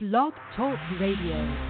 Blog Talk Radio.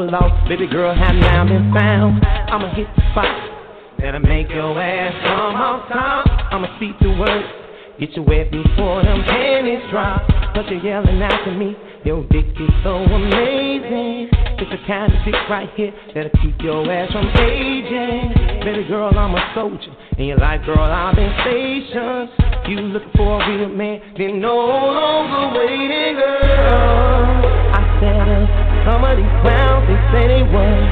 Was lost. Baby girl, have now been found. I'ma hit the spot that'll make your ass come off top. I'ma speak the words, get you wet before them panties drop. Cause you're yelling out to me, your dick is so amazing. It's the kind of dick right here that'll keep your ass from aging. Baby girl, I'm a soldier, and you're like, girl, I've been stationed. You looking for a real man, then no longer waiting, girl. Some of these clowns, they say they want.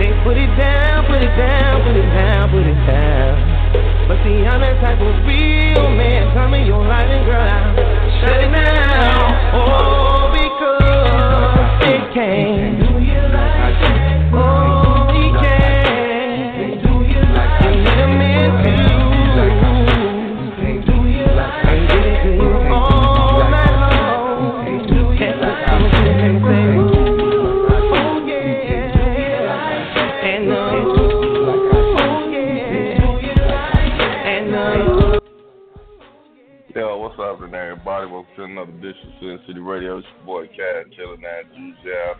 They put it down, put it down, put it down, put it down. But see, I'm that type of real man. Tell me your life and girl, I'll shut it down. Oh, everybody? Welcome to another edition of Sin City Radio. It's your boy Cat, chilling at Juice Jam.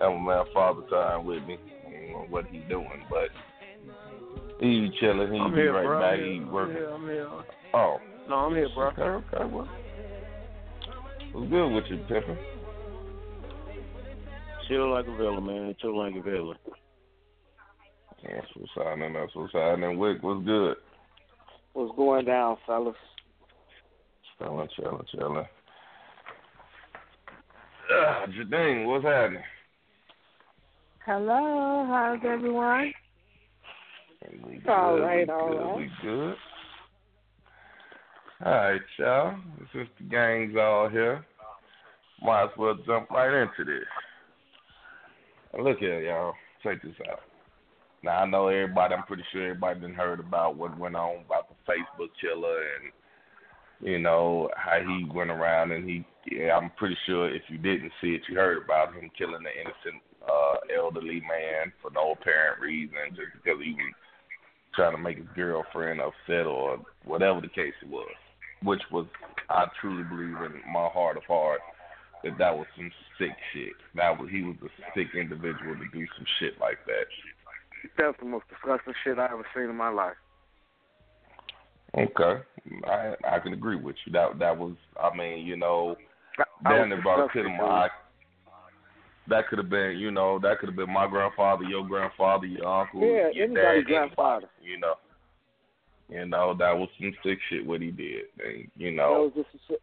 Have my man Father Time with me. I don't know what he's doing, but he chilling. He I'm be here, right bro. back. I'm He here. working. Yeah, I'm here. Oh, No, I'm here, bro. okay, okay. Well, what's good with you, Pimpin? Chill like a villain, man. Chill like a villain. That's what's happening. That's what's happening. Wick, what's good? What's going down, fellas? Chilling, chilling, chilling. Uh, Jadine, what's happening? Hello, how's everyone? We good, All we right, good, all right. We good. All right, y'all. Since the gang's all here, might as well jump right into this. Now, look here, y'all. Check this out. Now I know everybody. I'm pretty sure everybody done heard about what went on about the Facebook killer and you know how he went around and he. Yeah, I'm pretty sure if you didn't see it, you heard about him killing the innocent uh elderly man for no apparent reason, just because he was trying to make his girlfriend upset or whatever the case it was. Which was, I truly believe in my heart of hearts that that was some sick shit. That was he was a sick individual to do some shit like that. That's the most disgusting shit I ever seen in my life. Okay, I I can agree with you. That that was, I mean, you know, I, I then was brought a pit disgusted, in dude. my. That could have been, you know, that could have been my grandfather, your grandfather, your uncle, Yeah, your anybody dad, grandfather. You know, you know that was some sick shit what he did. And, you That know, was just a.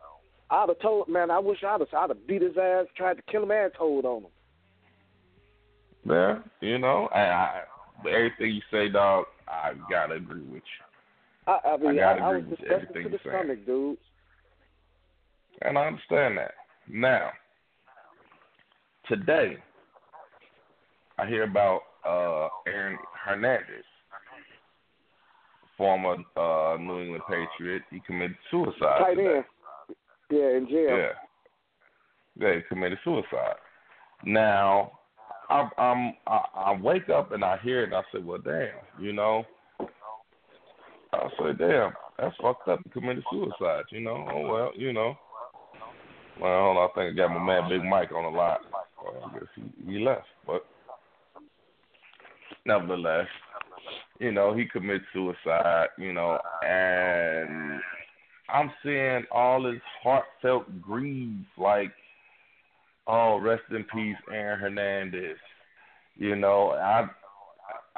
I'd have told man, I wish I'd have I'd have beat his ass, tried to kill him and told on him. yeah, you know, I, I everything you say, dog, I gotta agree with you. I, I mean, I I, I, was disgusted to the stomach, dude. And I understand that. Now, today, I hear about uh, Aaron Hernandez, former uh, New England Patriot. He committed suicide Tight today. end. Yeah, in jail. Yeah. Yeah, he committed suicide. Now, I, I'm I, I wake up and I hear it and I say, well, damn, you know. I say, damn, that's fucked up. He committed suicide, you know. Oh well, you know. Well, I think I got my man Big Mike on the line. Well, I guess he, he left, but nevertheless, you know, he commits suicide, you know, and I'm seeing all his heartfelt grief, like, oh, rest in peace, Aaron Hernandez. You know, I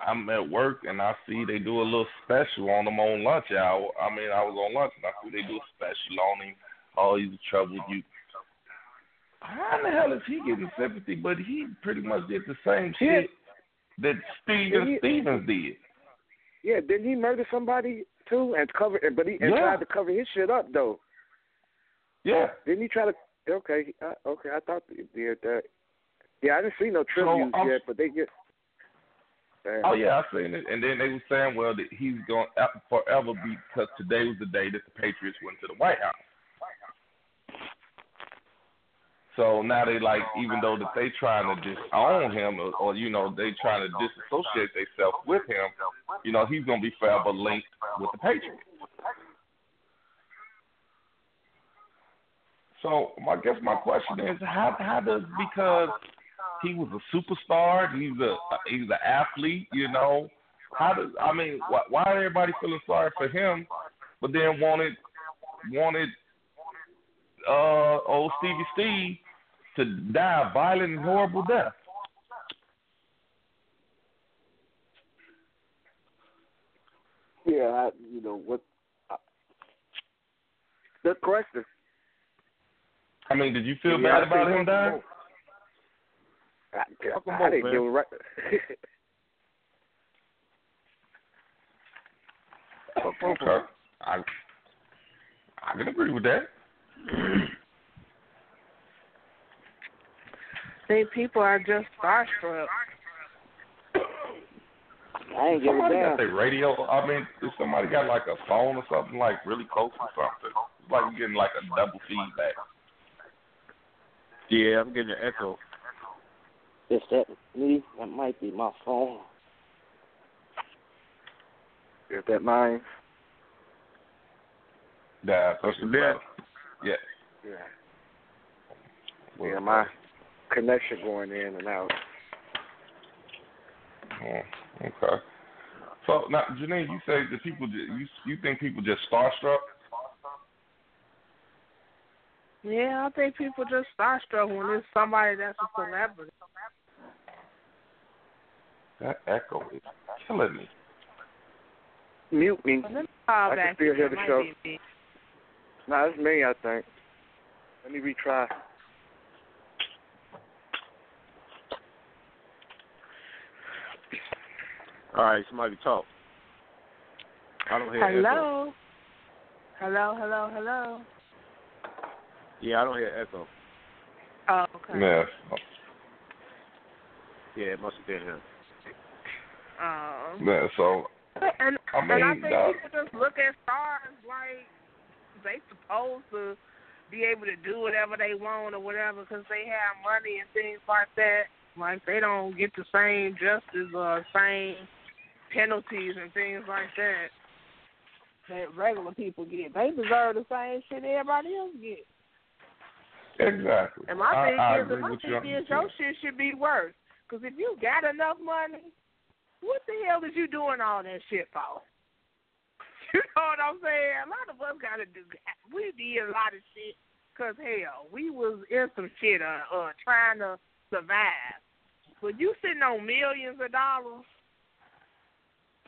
I'm at work and I see they do a little special on him on lunch hour. I mean, I was on lunch and I see they do a special on him. Oh, he's a troubled youth. How in the hell is he getting sympathy? But he pretty much did the same Yeah. shit that Steven he- Stevens did. Yeah, didn't he murder somebody too and cover? But he and Yeah. tried to cover his shit up though. Yeah. Didn't he try to? Okay, uh, okay. I thought he did that. Yeah, I didn't see no tributes I'm- yet, but they get. Damn. Oh yeah, I seen it. And then they were saying, well, that he's going to forever be because today was the day that the Patriots went to the White House. So now they like, even though that they trying to disown him, or, or you know, they trying to disassociate themselves with him, you know, he's gonna be forever linked with the Patriots. So I guess my question is, how how does because he was a superstar, he's a he's an athlete, you know, how does I mean, why, why everybody feeling sorry for him, but then wanted wanted uh old Stevie Steve to die a violent and horrible death? Yeah, I, you know what? I, good question. I mean, did you feel Yeah, bad about him dying? I, Fuck 'em I both, didn't man. give a right. Okay, I I can agree with that. think people are just starstruck. I ain't give a Somebody got their radio. I mean, if somebody got like a phone or something like really close or something, it's like you're getting like a double feedback. Yeah, I'm getting an echo. Is that me? That might be my phone. Is that mine? Yeah, What's the bet? Yeah. Yeah. Yeah, my uh, connection going in and out. Okay. So now, Janine, you say that people ju- you you think people just starstruck? Yeah, I think people just starstruck when it's somebody that's a celebrity. That echo is killing me. Mute me. But let me call I can still hear the show. be me. No, it's me, I think. Let me retry. All right, somebody talk. I don't hear echo. Hello. Hello, hello, hello. Yeah, I don't hear echo. Oh, okay. Yeah. Yeah, it must have been him. Um, Yeah. So and I and I think uh, people just look at stars like they supposed to be able to do whatever they want or whatever because they have money and things like that. Like they don't get the same justice or same penalties and things like that that regular people get. They deserve the same shit everybody else gets. exactly. And my I, thing I is, my thing is, your shit should be worse. Because if you got enough money, what the hell is you doing all that shit for? You know what I'm saying? A lot of us got to do. We did a lot of shit because hell, we was in some shit uh, uh trying to survive. But you sitting on millions of dollars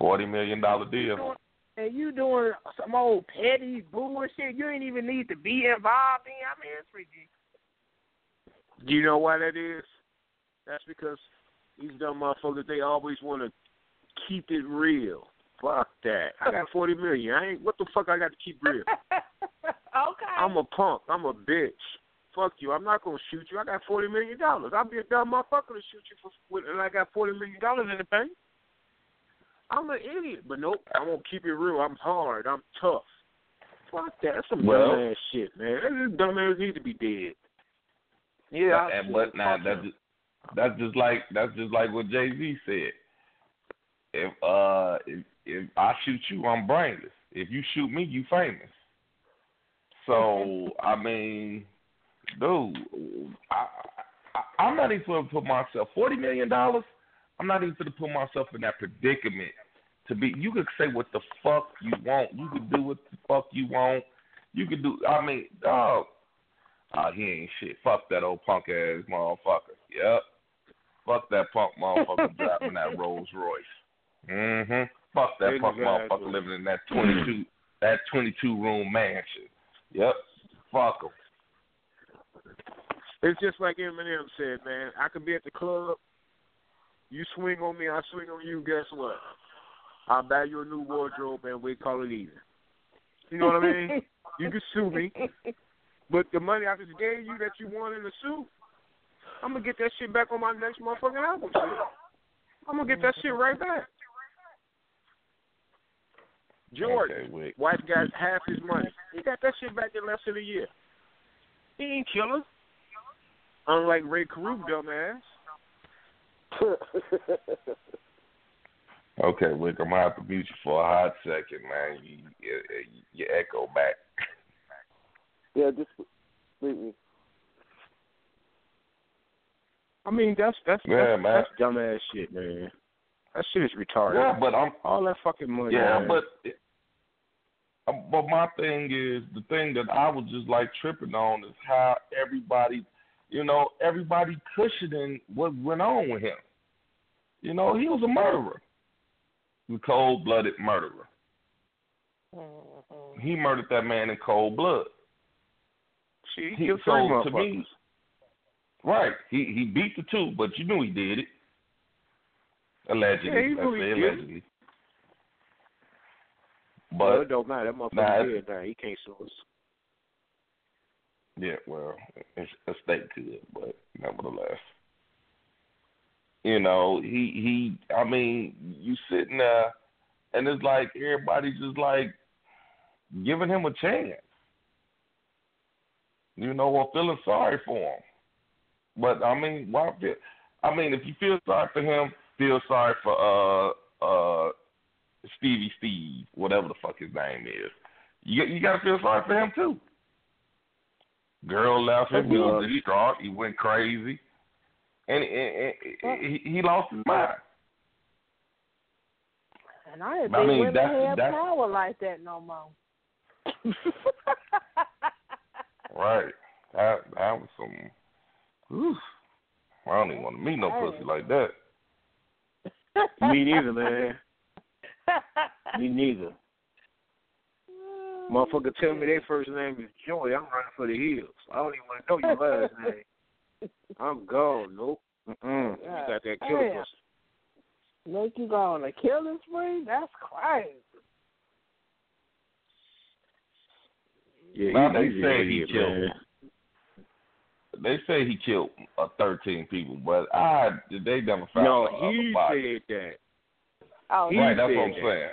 Forty million dollar deal. doing, and you doing some old petty bullshit you ain't even need to be involved in. I mean, it's ridiculous. Do you know why that is? That's because these dumb motherfuckers they always want to keep it real. Fuck that. I got forty million. I ain't. What the fuck? I got to keep real. okay. I'm a punk. I'm a bitch. Fuck you. I'm not gonna shoot you. I got forty million dollars. I'll be a dumb motherfucker to shoot you for when and I got forty million dollars in the bank. I'm an idiot, but nope. I'm gonna keep it real. I'm hard. I'm tough. Fuck that. That's some Well- dumb ass shit, man. This dumb ass need to be dead. Yeah, I and but now that's just, that's just like that's just like what Jay Z said. If uh if, if I shoot you, I'm brainless. If you shoot me, you famous. So I mean, dude, I, I I'm not even gonna put myself forty million dollars. I'm not even gonna put myself in that predicament to be. You could say what the fuck you want. You could do what the fuck you want. You could do. I mean, dog. Ah, he ain't shit. Fuck that old punk ass motherfucker. Yep. Fuck that punk motherfucker driving that Rolls Royce. Mhm. Fuck that fuck motherfucker living in that twenty two that twenty two room mansion. Yep. Fuck him. It's just like Eminem said, man. I could be at the club. You swing on me, I swing on you. Guess what? I'll buy you a new wardrobe and we call it even. You know what I mean? You can sue me, but the money I just gave you that you won in the suit, I'm gonna get that shit back on my next motherfucking album. Shit. I'm gonna get that shit right back. George, Okay, wait. wife got half his money. He got that shit back in less than a year. He ain't killing. Unlike Rae Carruth, dumbass. Okay, Wick, I'm gonna have to mute you for a hot second, man. You, you, you echo back. yeah, just leave me. I mean, that's that's Yeah, that's, man. that's dumbass shit, man. That shit is retarded. Yeah, but I'm all that fucking money. Yeah, man. but uh, Um, but my thing is the thing that I was just like tripping on is how everybody, you know, everybody cushioning what went on with him. You know, he was a murderer, a cold-blooded murderer. Mm-hmm. He murdered that man in cold blood. she He, killed so three to me, right? He he beat the two, but you knew he did it. Allegedly, Yeah, he let's he say did allegedly. But it don't matter. That motherfucker it's- dead now. He can't sue us. Yeah, well, it's a state could, but nevertheless, you know, he he. I mean, you sitting there, and it's like everybody's just like giving him a chance, you know, or feeling sorry for him. But I mean, why feel? I mean, if you feel sorry for him, feel sorry for uh uh Stevie Steve, whatever the fuck his name is. You you gotta feel sorry for him too. Girl left him. He was distraught. He went crazy, and, and, and he, he lost his mind. And I didn't I think mean, women that's- had that's- power like that no more. Right. That that was some. Oof. I don't even want to meet no pussy like that. Me neither, man. Me neither. Motherfucker tell me their first name is Joy. I'm running for the hills. I don't even want to know your last name. I'm gone. Nope. Mm-mm. You got that killer Damn. pussy. Make you go on a killing spree? That's crazy. Yeah, Well, they he's an say he killed- man. They say he killed uh, 13 people, but I they never found No, no he body. said that. Oh, He right, that's what I'm saying.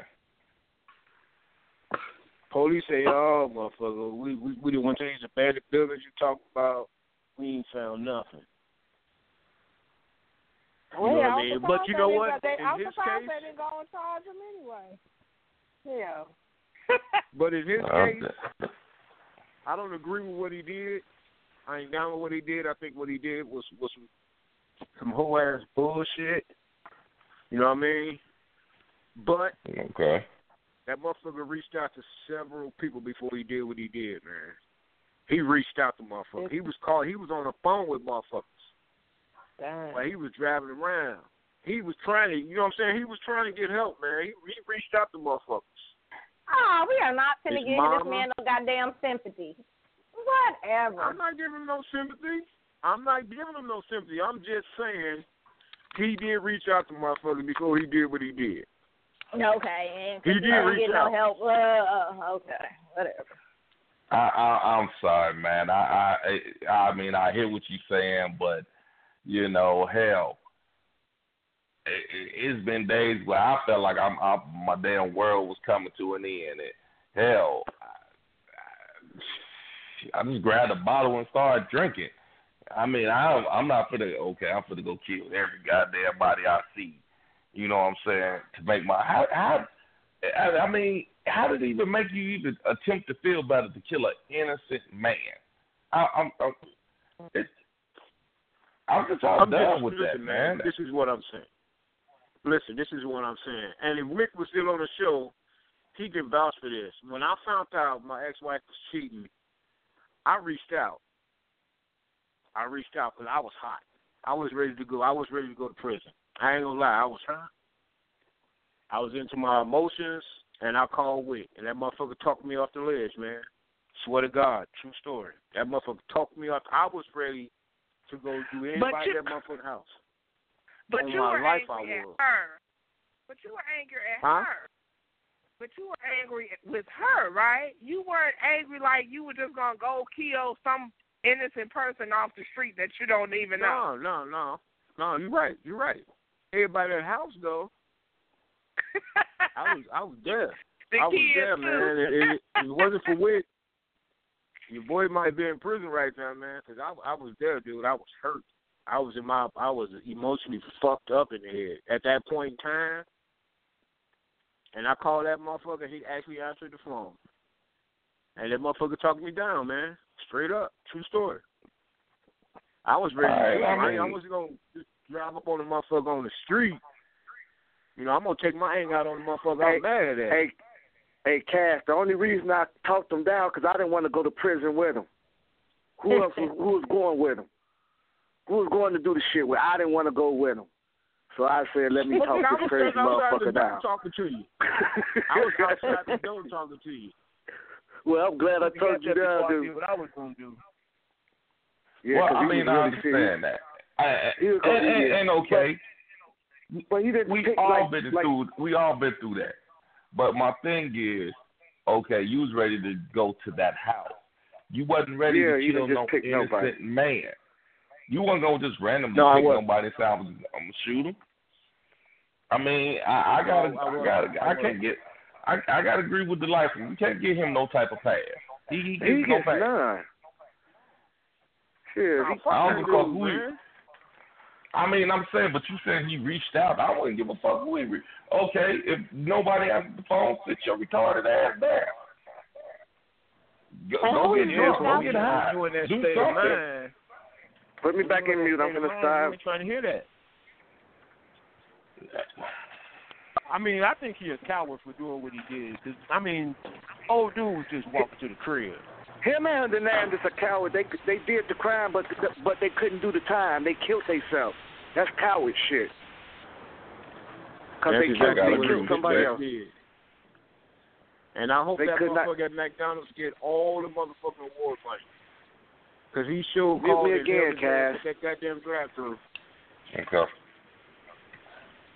Police say, "Oh, motherfucker, we we we the one change the bandit buildings you talk about. We ain't found nothing." well, know what I mean? But you know didn't- what? They, In I'm his surprised case- they didn't go and charge him anyway. Yeah. But in his Uh, case, I don't agree with what he did. I ain't down with what he did. I think what he did was was some, some whole ass bullshit. You know what I mean? But okay. that motherfucker reached out to several people before he did what he did, man. He reached out to motherfuckers. He was called. He was on the phone with motherfuckers Damn. while he was driving around. He was trying to, you know what I'm saying? He was trying to get help, man. He, he reached out to motherfuckers. Oh, we are not finna His give mama- this man no goddamn sympathy. Whatever. I'm not giving him no sympathy. I'm not giving him no sympathy. I'm just saying he did reach out to motherfuckers before he did what he did. Okay, and He did reach out. no help. Uh, okay, whatever. I, I I'm sorry, man. I I I mean I hear what you're saying, but you know, hell, it, it's been days where I felt like I'm, i my damn world was coming to an end. And hell, I, I just grabbed a bottle and started drinking. I mean, I I'm not for the okay. I'm for to go kill every goddamn body I see. You know what I'm saying? To make my how how I, I mean, how did it even make you even attempt to feel better to kill an innocent man? I, I'm, I'm, it's, I'm just all I'm done just, with listen, that, man. This is what I'm saying. Listen, this is what I'm saying. And if Rick was still on the show, he can vouch for this. When I found out my ex-wife was cheating, I reached out. I reached out because I was hot. I was ready to go. I was ready to go to prison. I ain't gonna lie, I was hurt. I was into my emotions, and I called Wick, and that motherfucker talked me off the ledge, man. Swear to God, true story. That motherfucker talked me off. I was ready to go do anybody you- at that motherfucking house. But On you my were life, angry I at her. But you were angry at Huh? her. But you were angry with her, right? You weren't angry like you were just gonna go kill some innocent person off the street that you don't even know. No, no, no, no. You're right. You're right. Everybody at the house though. I was, I was there. the I was there, too. man. It, it, it wasn't for Wick. Your boy might be in prison right now, man. Cause I, I was there, dude. I was hurt. I was in my, I was emotionally fucked up in the head at that point in time. And I called that motherfucker. He actually answered the phone. And that motherfucker talked me down, man. Straight up, true story. I was ready to All right, do. I I, mean- I wasn't gonna just drive up on the motherfucker on the street. You know, I'm gonna take my anger out on the motherfucker Hey, I'm mad at. Hey, hey, Cass. The only reason I talked him down because I didn't want to go to prison with him. Who else? Was, who was going with him? Who was going to do the shit with? I didn't want to go with him. So I said, let me Look, talk I this crazy sitting outside the motherfucker door down. talking to you. I was outside the door talking to you. well, I'm glad I You told you that I dude. what I was gonna do. Yeah, well, 'cause I he mean, was I really serious. understand that. I, He and, and, and okay, But he didn't we pick, all like, been like, through. We all been through that. But my thing is, okay, you was ready to go to that house. You wasn't ready Yeah, to you kill no pick innocent nobody. man. You wasn't gonna just randomly No, I pick wasn't. nobody and say I was, I'm gonna shoot him. I mean, I, I gotta, I I, wasn't. gotta, I I can't get, I, I gotta agree with the life. You can't give him no type of pass. He, he gets he no gets pass. none. Shit, Nah, he, fuck I that don't give a fuck who he- man. I mean, I'm saying, but you said he reached out. I wouldn't give a fuck who he reached. Okay, if nobody answers the phone, sit your retarded ass down. Go, And go who get is drunk, this go now? get high. You in that Do state of mind. put me back in mute. I'm gonna mind, stop. You ain't trying to hear that. I mean, I think he a coward for doing what he did. Cause I mean, old dude was just walking to the crib. Him and the Hernandez a coward. They they did the crime, but but they couldn't do the time. They killed themselves. That's coward shit. Cause That's they exactly killed, gotta they what agree killed with somebody else. did. And I hope They that could not- motherfucker at McDonald's get all the motherfucking award money. Cause he sure Get called me his again, every Cass. That goddamn drive through. Okay.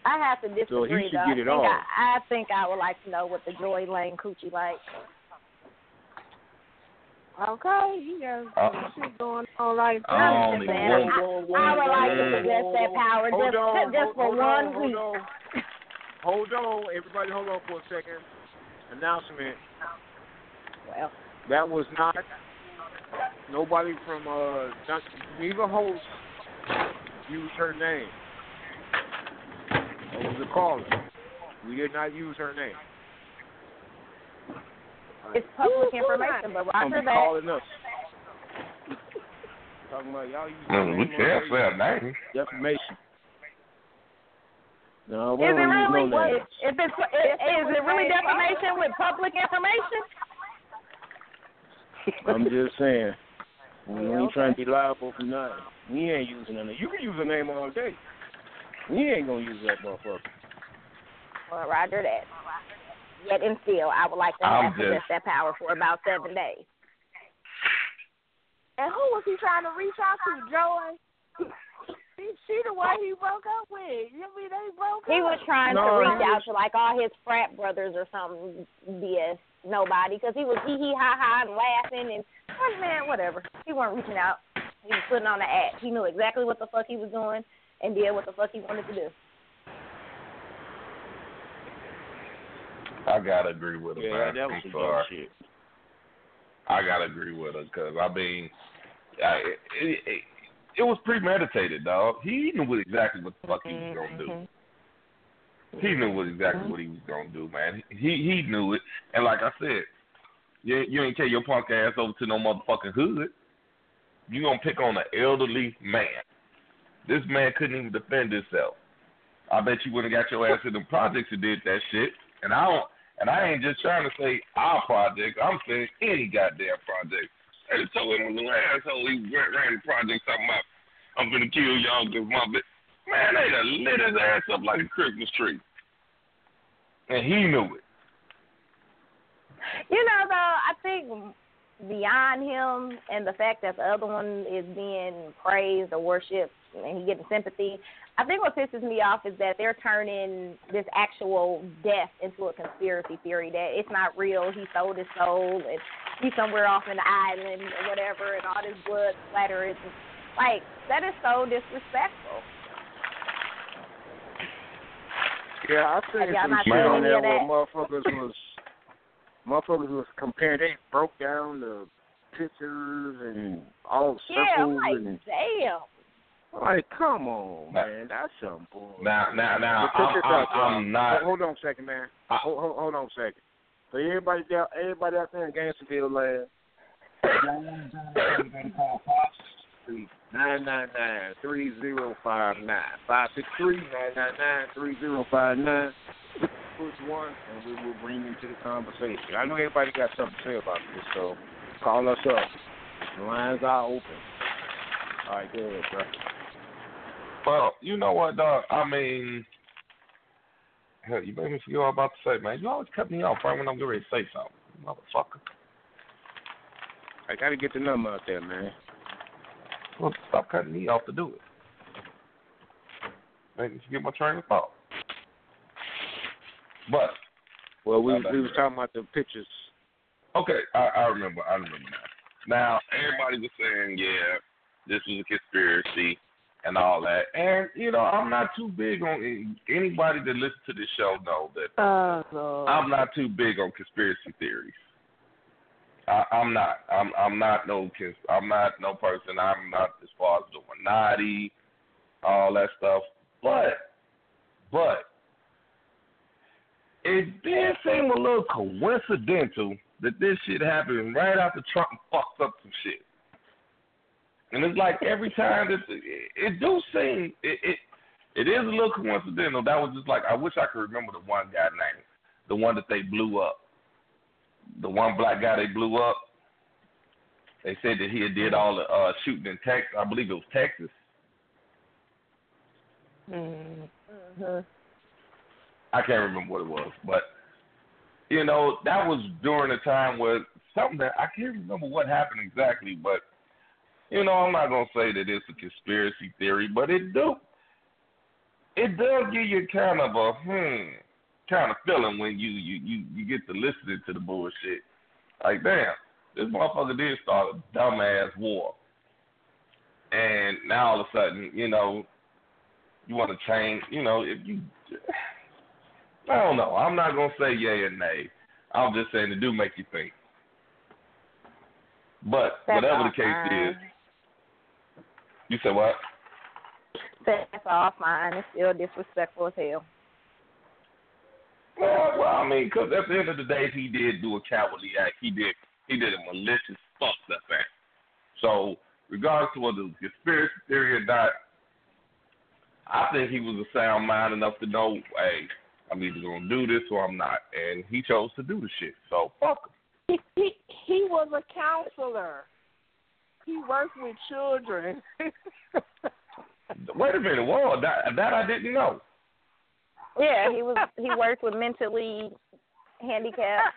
I have to disagree. So he disagree should though. get it I think all. I, I think I would like to know what the Joy Lane coochie like. Okay, you got Uh, shit going on like that. I I'm don't just even saying, want- I, I would like to possess that power Hold just on, just hold, for hold one on, week. Hold on. hold on, everybody, hold on for a second. Announcement. Well, That was not nobody from uh not, neither host used her name. It was a caller. We did not use her name. It's public information, but Some Roger be that. calling us. Talking about y'all use her Mm, we can't say a name. defamation. No, we Is it don't use really? no names. If it's is, is it really defamation with public information? I'm just saying. We Yeah, ain't trying to be liable for nothing. We ain't using a name. You can use a name all day. We ain't gonna use that motherfucker. Well, Roger that. Yet and still, I would like to have possess just- that power for about seven days. And who was he trying to reach out to, Joey? She, she the one he broke up with. You mean they broke He up? was trying No, to reach was- out to like all his frat brothers or something. BS. Nobody, because he was hee hee ha ha and laughing and oh, man, whatever. He wasn't reaching out. He was putting on the act. He knew exactly what the fuck he was doing and did what the fuck he wanted to do. I gotta agree with him. Yeah, man. that was I'm some dumb shit. I gotta agree with her because I mean, I, it, it, it was premeditated, dog. He knew exactly what the fuck he was gonna do. Mm-hmm. He knew what exactly what he was gonna do, man. He he knew it, and like I said, you you ain't take your punk ass over to no motherfucking hood. You gonna pick on an elderly man. This man couldn't even defend himself. I bet you would have got your ass in the projects and did that shit. And I don't. And I ain't just trying to say our project. I'm saying any goddamn project. I just told him a little asshole he ran, ran the project talking about I'm gonna kill y'all because my bitch. Man, they done lit his ass up like a Christmas tree. and he knew it. You know, though, I think beyond him and the fact that the other one is being praised or worshipped and he getting sympathy, I think what pisses me off is that they're turning this actual death into a conspiracy theory that it's not real. He sold his soul and he's somewhere off an island or whatever, and all this blood splatter is like that is so disrespectful. Yeah, I y'all some shit on there where motherfuckers was motherfuckers was comparing. They broke down the pictures and all Yeah, I'm like, and damn. Like, come on, Now- man, that's some bull. Now, now, now, I'm, I'm, out. I'm not. Hold on a second, man. I- hold, hold, hold on a second. So everybody out, everybody out there in Gainesville land. Nine nine nine three zero five nine five six three nine nine nine three zero five nine. Push one, and we will bring you to the conversation. I know everybody got something to say about this, so call us up. The lines are open. All right, go ahead, bro. Well, you know what, dog? I mean, hell, you made me forget what I'm about to say, man. You always cut me off right when I'm getting ready to say something, motherfucker. I got to get the number out there, man. Well, stop cutting me off to do it. Make me forget my train of thought. But Well, we was, we was talking about the pictures. okay, I, I remember. I remember now. Now everybody was saying, yeah, this was a conspiracy and all that. And you know, I'm not too big on anybody that listens to this show know that Oh, no. I'm not too big on conspiracy theories. I, I'm not. I'm I'm not no cons- I'm not no person. I'm not as far as the Illuminati, all that stuff. But but it did seem a little coincidental that this shit happened right after Trump fucked up some shit. And it's like every time that it, it do seem it, it it is a little coincidental. That was just like I wish I could remember the one guy name, the one that they blew up, the one black guy they blew up. They said that he had did all the uh, shooting in Texas. I believe it was Texas. Mm-hmm. I can't remember what it was, but you know that was during a time where something that I can't remember what happened exactly, but you know I'm not gonna say that it's a conspiracy theory, but it do it does give you kind of a hmm kind of feeling when you you you you get to listening to the bullshit. Like damn, this motherfucker did start a dumbass war, and now all of a sudden you know you want to change. You know if you I don't know. I'm not gonna say yay or nay. I'm just saying it do make you think. But That's whatever the case fine. is, you said what? That's all fine. It's still disrespectful as hell. Well, well, I mean, 'cause at the end of the day, he did do a cowardly act. He did. He did a malicious fucked up act. So, regardless of whether it's conspiracy theory or not, I think he was a sound mind enough to know, hey, I'm either gonna do this or I'm not, and he chose to do the shit. So fuck him. He, he he was a counselor. He worked with children. Wait a minute, whoa, that that I didn't know. Yeah, he was. He worked with mentally handicapped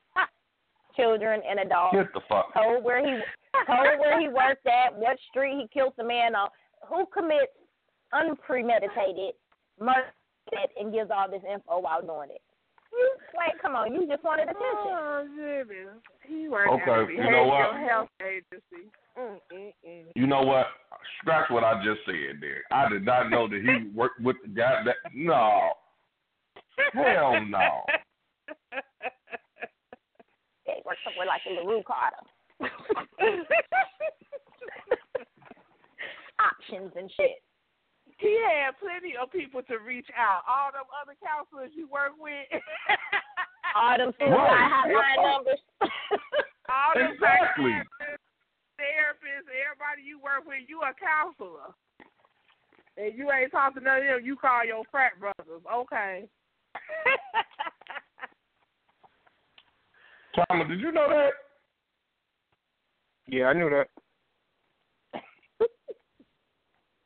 children and adults. Get the fuck. Told where he told where he worked at, what street he killed the man on. Who commits unpremeditated murder and gives all this info while doing it? You like, come on, you just wanted attention. oh goodness, he worked Okay, at the you know what? health agency. Mm-mm-mm. You know what? Scratch what I just said there. I did not know that he worked with the guy that. No. Hell no. He worked somewhere like in LaRue Carter. Options and shit. He had plenty of people to reach out. All them other counselors you work with. All them suicide Right. hotline numbers. All them Exactly. psychiatrists, therapists, everybody you work with, you a counselor. And you ain't talking to none of them, you call your frat brothers. Okay. Thomas, did you know that? Yeah, I knew that.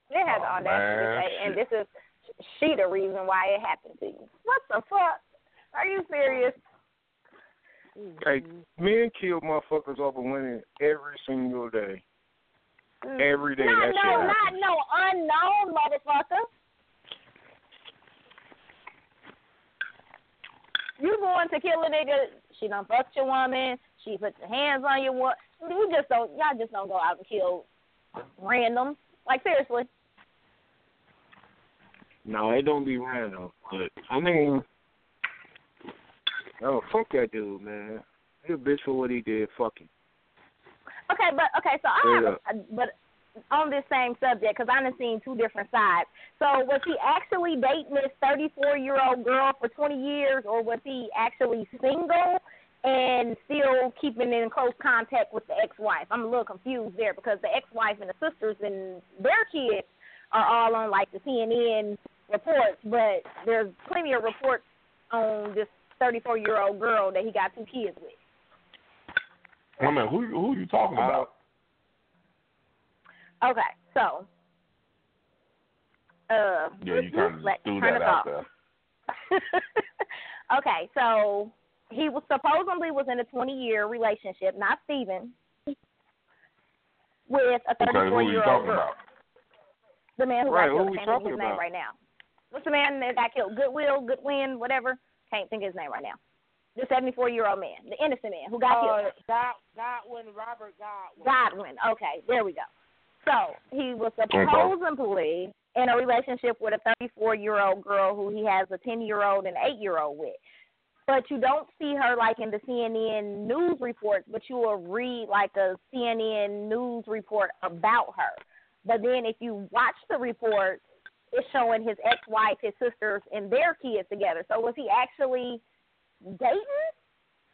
They had the Oh, audacity to man, say, and this is she the reason why it happened to you. What the fuck? Are you serious? Mm-hmm. Hey, men kill motherfuckers over women every single day. Mm. Every day. Not that no, shit not happens. no unknown motherfucker. You going to kill a nigga? She done fucked your woman. She put her hands on your woman. You just don't. Y'all just don't go out and kill random. Like seriously. No, it don't be random. But I mean, oh fuck that dude, man. He a bitch for what he did. Fuck him. Okay, but okay, so I have, a, but on this same subject, because I've seen two different sides. So was he actually dating this 34 year old girl for 20 years, or was he actually single and still keeping in close contact with the ex-wife? I'm a little confused there because the ex-wife and the sisters and their kids are all on like the CNN reports, but there's plenty of reports on this 34 year old girl that he got two kids with. I mean, who who are you talking about? Okay, so uh Yeah, you kind of let- threw that out off. there. okay, so he was supposedly was in a 20 year relationship, not Steven, with a Okay, 34 who you year old talking girl. about? The man who Right, got who killed. we Can't think of talking his name about? right now. What's the man that got killed? Goodwill, Goodwin, whatever. Can't think of his name right now. The 74 year old man, the innocent man who got Uh, killed. God, Godwin, Robert Godwin. Godwin. Okay, there we go. So he was supposedly in a relationship with a 34 year old girl who he has a 10 year old and 8 year old with. But you don't see her like in the CNN news reports, but you will read like a CNN news report about her. But then if you watch the report, it's showing his ex wife, his sisters, and their kids together. So was he actually dating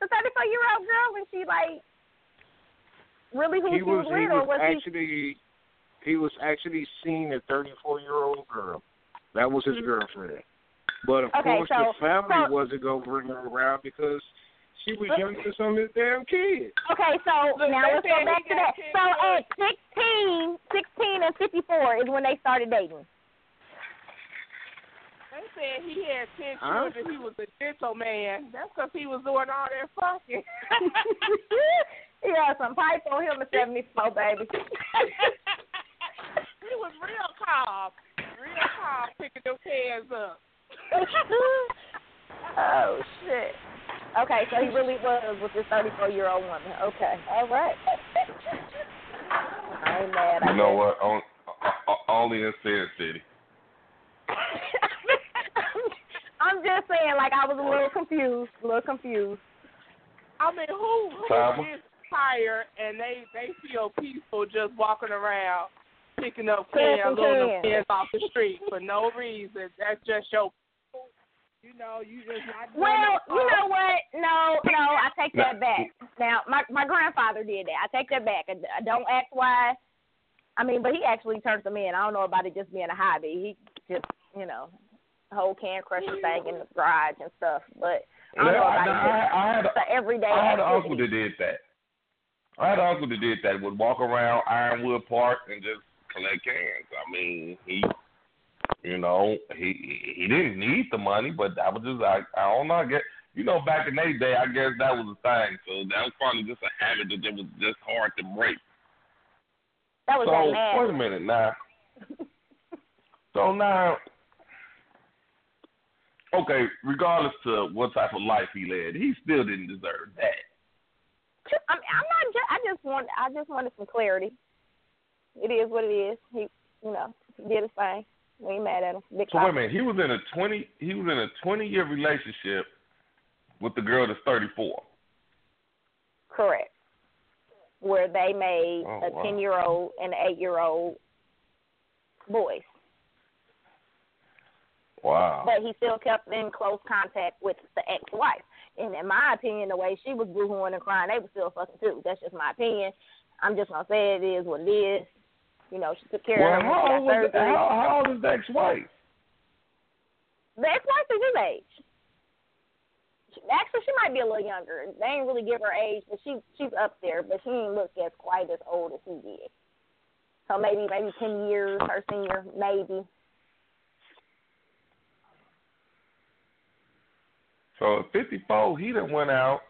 the 34 year old girl and she like really who he she was was he with, or was was he he was actually seeing a thirty four year old girl. That was his girlfriend. But of Mm-hmm. Okay, course so- the family so- wasn't gonna bring her around because she was younger than some of his damn kids. Okay, so Look, now let's go back to that. So at 16, 16 and 54 is when they started dating. They said he had ten Huh? children. He was a gentleman. That's because he was doing all that fucking. he had some pipe on him at 74, baby. he was real calm, real calm, picking them cans up. oh, shit. Okay, so he really was with this 34 year old woman. Okay, all right. I ain't mad. I You know guess. what? On, uh, uh, only in Sin City. I'm just saying, like, I was a little confused, a little confused. I mean, who who Tama? gets tired and they they feel peaceful just walking around picking up Cans cans, cans. them cans off the street for no reason. That's just your. You know, you just not Well, you know what? No, no, I take that back. Now, my my grandfather did that. I take that back. I, I uh, don't ask why. I mean, but he actually turned them in. I don't know about it just being a hobby. He just, you know, whole can crusher thing in the garage and stuff. But I don't Yeah, know I, about it. I, I had the everyday I had an uncle that did that. I had an uncle that did that. Would walk around Ironwood Park and just collect cans. I mean, he, you know, he he didn't need the money, but that was just like I don't know. I guess you know, back in their day, I guess that was a thing. So that was probably just a habit that was just hard to break. That was so that mad. wait a minute now. so now, okay, regardless to what type of life he led, he still didn't deserve that. I mean, I'm not. Just, I just want. I just wanted some clarity. It is what it is. He, you know, he did his thing. We ain't mad at him. Big So wait a minute, he was in a twenty he was in a twenty year relationship with the girl that's thirty four. Correct. Where they made Oh, a wow. ten year old and an eight year old boys. Wow. But he still kept in close contact with the ex wife. And in my opinion, the way she was boohooing and crying, they were still fucking too. That's just my opinion. I'm just gonna say it is what it is. You know, she took care Well, of him. how old, was the, how, how old is the ex wife? The ex wife is his age. Actually, she might be a little younger. They ain't really give her age, but she she's up there. But she ain't look as quite as old as he did. So maybe maybe ten years her senior, maybe. So at 54, he done went out.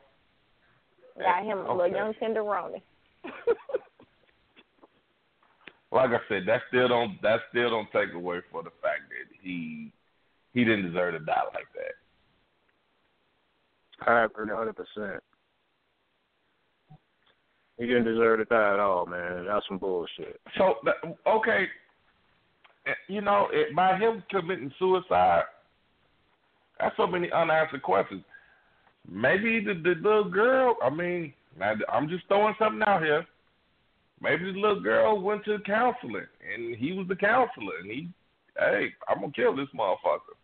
Got him a Okay. little young tenderoni. Like I said, that still don't that still don't take away for the fact that he he didn't deserve to die like that. I agree a hundred percent. He didn't deserve to die at all, man. That's some bullshit. So that- okay, you know, it, by him committing suicide, that's so many unanswered questions. Maybe the the little girl. I mean, I'm just throwing something out here. Maybe the little girl went to counseling, and he was the counselor, and he, hey, I'm gonna kill this motherfucker.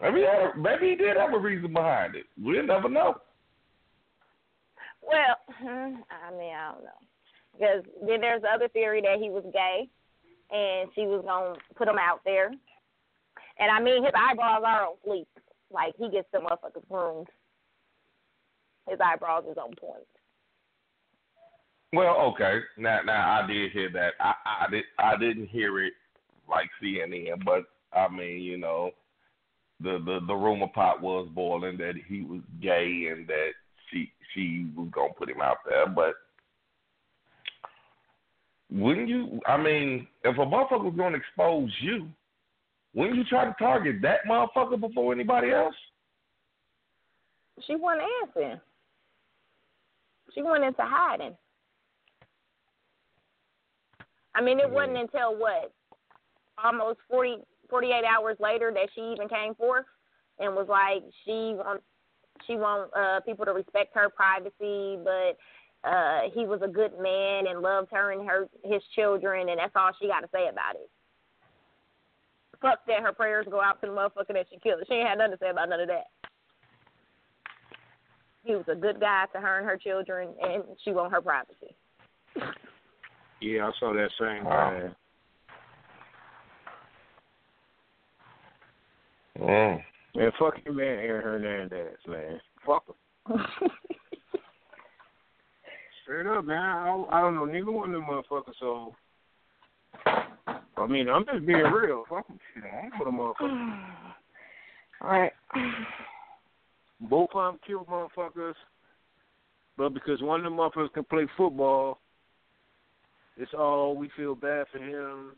Maybe he had, maybe he did have a reason behind it. We'll never know. Well, hmm, I mean, I don't know. Because then there's the other theory that he was gay, and she was gonna put him out there. And I mean, his eyebrows are on fleek. Like he gets the motherfuckers groomed. His eyebrows is on point. Well, okay. Now, now I did hear that. I, I did. I didn't hear it like CNN, but I mean, you know, the the the rumor pot was boiling that he was gay and that she she was gonna put him out there. But wouldn't you? I mean, if a motherfucker was gonna expose you, wouldn't you try to target that motherfucker before anybody else? She wasn't answering. She went into hiding. I mean, it wasn't until what, almost forty, forty-eight hours later that she even came forth and was like, she wants, she want uh, people to respect her privacy, but uh, he was a good man and loved her and her his children, and that's all she got to say about it. Fuck that, her prayers go out to the motherfucker that she killed. She ain't had nothing to say about none of that. He was a good guy to her and her children, and she want her privacy. Yeah, I saw that same Wow. thing. Mm. Man, fuck you, man, Aaron Hernandez, man. Fuck him. Straight up, man. I don't, I don't know neither one of them motherfuckers. So, I mean, I'm just being real. Fuck them. Shit, I ain't for the motherfuckers. All right. Both of them killed motherfuckers, but because one of them motherfuckers can play football, it's all we feel bad for him.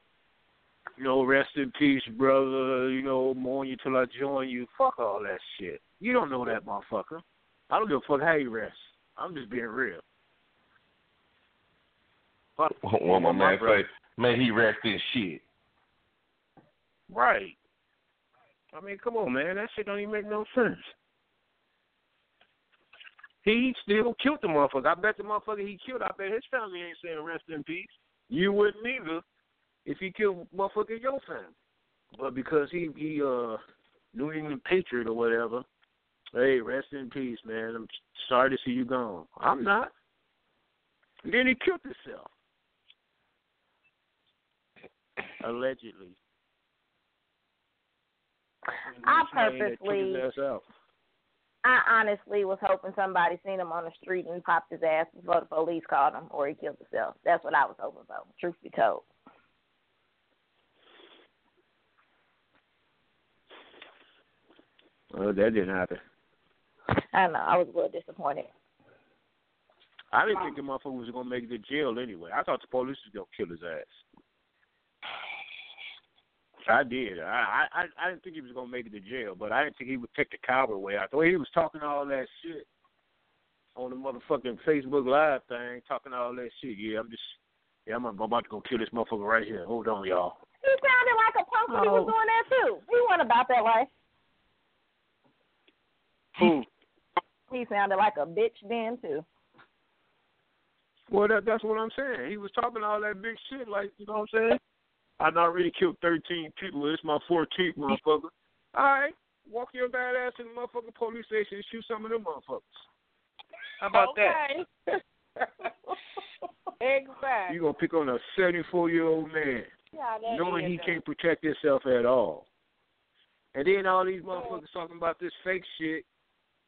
You know, rest in peace, brother. You know, mourn you till I join you. Fuck all that shit. You don't know that motherfucker. I don't give a fuck how you rest. I'm just being real. Fuck. What my man brother. say? May he rest in shit. Right. I mean, come on, man. That shit don't even make no sense. He still killed the motherfucker. I bet the motherfucker he killed, I bet his family ain't saying rest in peace. You wouldn't either if he killed motherfucker your family. But because he he uh New England Patriot or whatever, hey, rest in peace, man. I'm sorry to see you gone. I'm not. And then he killed himself. Allegedly. I Saying that took his purposely- I honestly was hoping somebody seen him on the street and popped his ass before the police caught him, or he killed himself. That's what I was hoping for. Truth be told. Well, that didn't happen. I know. I was a little disappointed. I didn't think the motherfucker was gonna make it to jail anyway. I thought the police was gonna kill his ass. I did. I I I didn't think he was gonna make it to jail, but I didn't think he would take the coward way out. The way he was talking all that shit on the motherfucking Facebook Live thing, talking all that shit. Yeah, I'm just yeah, I'm, I'm about to go kill this motherfucker right here. Hold on, y'all. He sounded like a punk when he was Oh. doing that too. He wasn't about that life. Who? He sounded like a bitch then too. Well, that, that's what I'm saying. He was talking all that big shit, like you know what I'm saying. I not already killed 13 people. It's my 14th motherfucker. All right, walk your bad ass to the motherfucking police station and shoot some of them motherfuckers. How about that? exactly. You gonna pick on a 74 year old man, Yeah, knowing he can't protect himself at all, and then all these motherfuckers talking about this fake shit.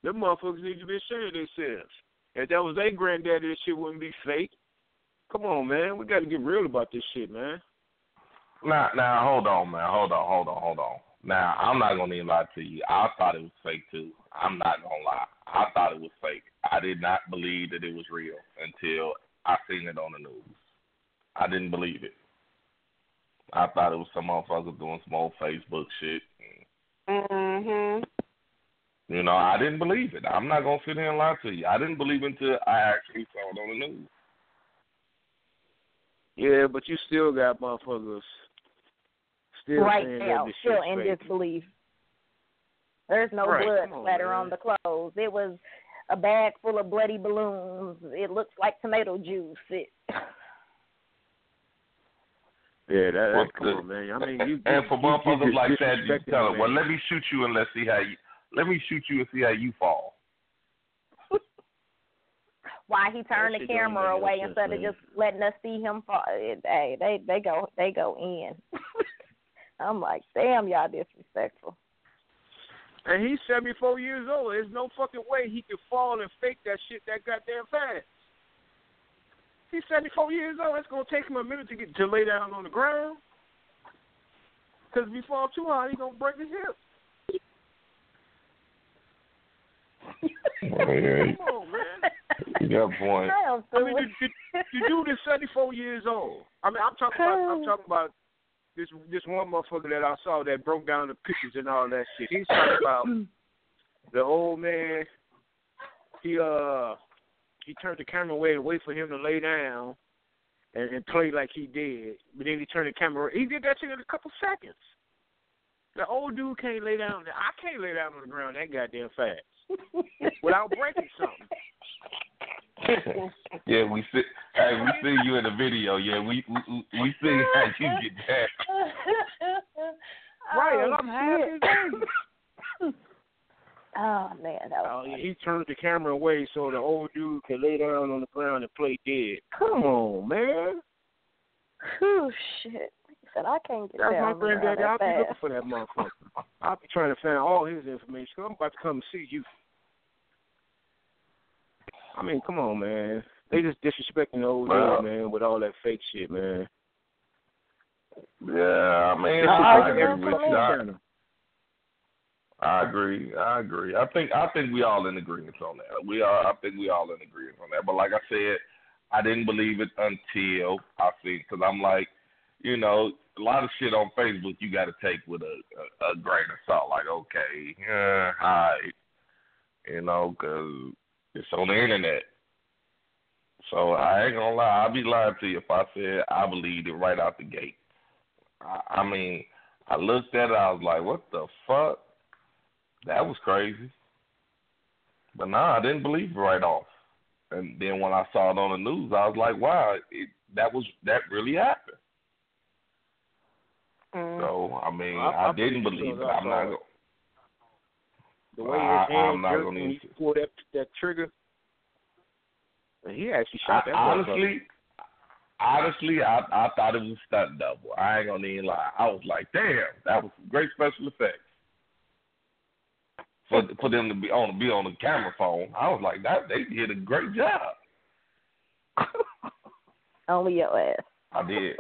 Them motherfuckers need to be ashamed of themselves. If that was their granddaddy, this shit wouldn't be fake. Come on, man. We got to get real about this shit, man. Now, now, hold on, man. Hold on, hold on, hold on. Now, I'm not gonna even lie to you. I thought it was fake too. I'm not gonna lie. I thought it was fake. I did not believe that it was real until I seen it on the news. I didn't believe it. I thought it was some motherfucker doing some old Facebook shit. Mhm. You know, I didn't believe it. I'm not gonna sit here and lie to you. I didn't believe it until I actually saw it on the news. Yeah, but you still got motherfuckers still right now, still in fake. disbelief. There's no Right, blood come on, splatter man. on the clothes. It was a bag full of bloody balloons. It looks like tomato juice. It, Yeah, that, that's come the- on, man. I mean, you and you, for you, motherfuckers you like that, you tell the them, well, let me shoot you and let's see how you. Let me shoot you and see how you fall. why he turned That the camera away sense, instead man. of just letting us see him fall? Hey, they they go they go in. I'm like, damn, y'all disrespectful. And he's 74 years old. There's no fucking way he could fall and fake that shit that goddamn fast. He's 74 years old. It's gonna take him a minute to get to lay down on the ground. Cause if he fall too hard, he gonna break his hip. Oh, yeah, Come on, man. you got a point. Damn, I mean, the, the, the dude is 74 years old. I mean, I'm talking about. I'm talking about this this one motherfucker that I saw that broke down the pictures and all that shit. He's talking about the old man. He uh he turned the camera away and wait for him to lay down and, and play like he did. But then he turned the camera. He did that shit in a couple seconds. The old dude can't lay down. I can't lay down on the ground that goddamn fast without breaking something. Yeah, we see. Hey, we see you in the video. Yeah, we we, we see how you get that. Right, and Oh, I'm happy shit. as hell. Oh man, that Oh, was yeah, funny. he turned the camera away so the old dude could lay down on the ground and play dead. Come on, man. Oh shit. He said I can't get That's down my on the granddaddy. I'll that be looking for that motherfucker. I'll be trying to find all his information. I'm about to come and see you. I mean, come on, man. They just disrespecting the old dude, man, with all that fake shit, man. Yeah, I mean, I, agree. I. I agree. I agree. I think I think we all in agreement on that. We are. I think we all in agreement on that. But like I said, I didn't believe it until I see because I'm like, you know, a lot of shit on Facebook you got to take with a, a a grain of salt. Like, okay, yeah, all right, you know, because it's on the internet. So I ain't gonna lie. I'd be lying to you if I said I believed it right out the gate. I, I mean, I looked at it. I was like, what the fuck? That was crazy. But nah, I didn't believe it right off. And then when I saw it on the news, I was like, wow, it, that was that really happened. Mm. So I mean, I- I, I didn't believe it I'm not. Gonna, The way I- his hand I'm not jerked gonna when he pulled that that trigger, and he actually I, shot that motherfucker. honestly, honestly, I I thought it was a stunt double. I ain't gonna even lie. I was like, damn, that was some great special effects. For for them to be on be on the camera phone, I was like, that they did a great job. Only your ass. I did.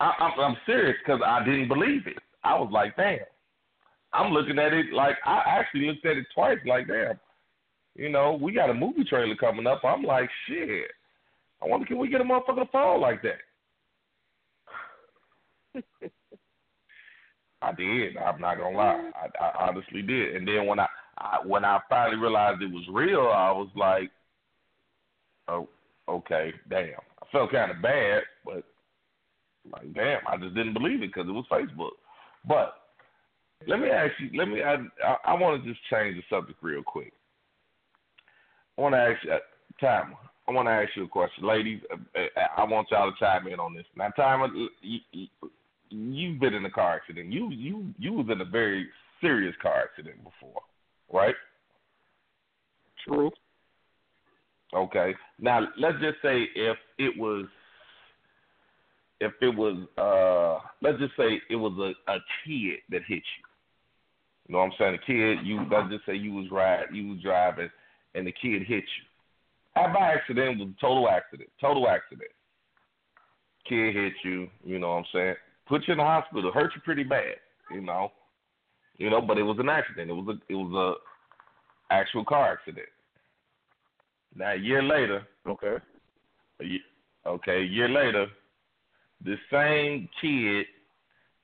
I, I'm, I'm serious because I didn't believe it. I was like, damn. I'm looking at it like I actually looked at it twice. Like, damn. You know, we got a movie trailer coming up. I'm like, shit. I wonder can we get a motherfucker to fall like that? I did. I'm not gonna lie. I, I honestly did. And then when I, I when I finally realized it was real, I was like, oh, okay, damn. I felt kind of bad, but like, damn, I just didn't believe it because it was Facebook. But let me ask you. Let me. I I, I want to just change the subject real quick. I want to ask you, uh, Timer. I want to ask you a question, ladies. Uh, uh, I want y'all to chime in on this. Now, Timer, you, you, you've been in a car accident. You you you was in a very serious car accident before, right? True. Okay. Now let's just say if it was if it was uh let's just say it was a, a kid that hit you. You know what I'm saying? A kid, you let's just say you was ride you was driving and the kid hit you. Not by accident, it was a total accident. Total accident. Kid hit you, you know what I'm saying? Put you in the hospital, hurt you pretty bad, you know. You know, but it was an accident. It was a it was a actual car accident. Now a year later, Okay. a ye- okay, a year later, the same kid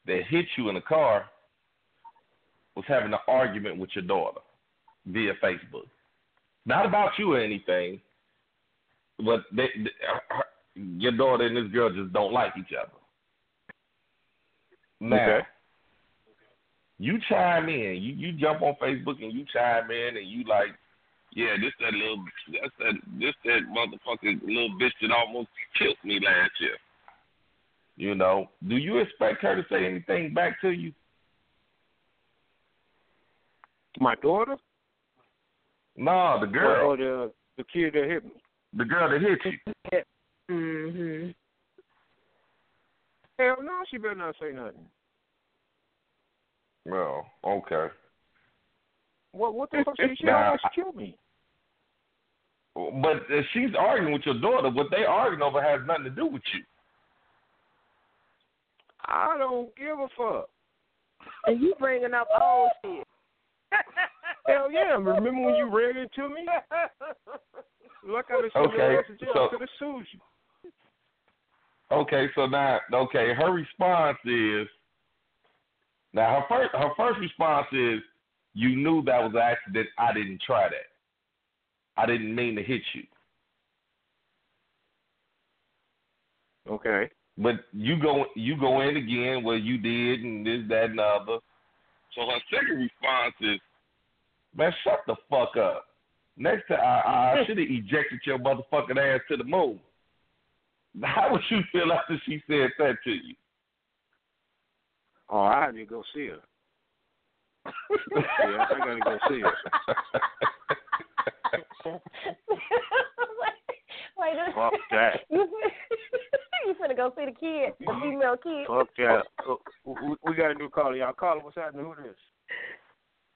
that hit you in the car was having an argument with your daughter via Facebook. Not about you or anything, but they, they, her, your daughter and this girl just don't like each other. Now, Okay. you chime in, you you jump on Facebook and you chime in and you like, yeah, this that little, that's that, this that motherfucking little bitch that almost killed me last year. You know, do you expect her to say anything back to you? My daughter? No, the girl, Or the the kid that hit me? the girl that hit you. Mhm. Hell no, she better not say nothing. Well, okay. What what the fuck she she Nah, almost killed me. But if she's arguing with your daughter, what they arguing over has nothing to do with you. I don't give a fuck. And you bringing up old shit. Hell yeah, remember when you read it to me? Like I just Okay, okay, so- I could have sued you. Okay, so now, okay, her response is now her first her first response is you knew that was an accident. I didn't try that. I didn't mean to hit you. Okay. But you go you go in again where you did and this, that, and the other. So her second response is, Man, shut the fuck up. Next time I, I should have ejected your motherfucking ass to the moon. How would you feel after she said that to you? Oh, I had to go see her. yeah, I gotta go see her. Wait, Fuck that. You, you finna go see the kid, the female kid. Fuck that. We, we got a new caller, y'all. Caller, what's happening? Who this?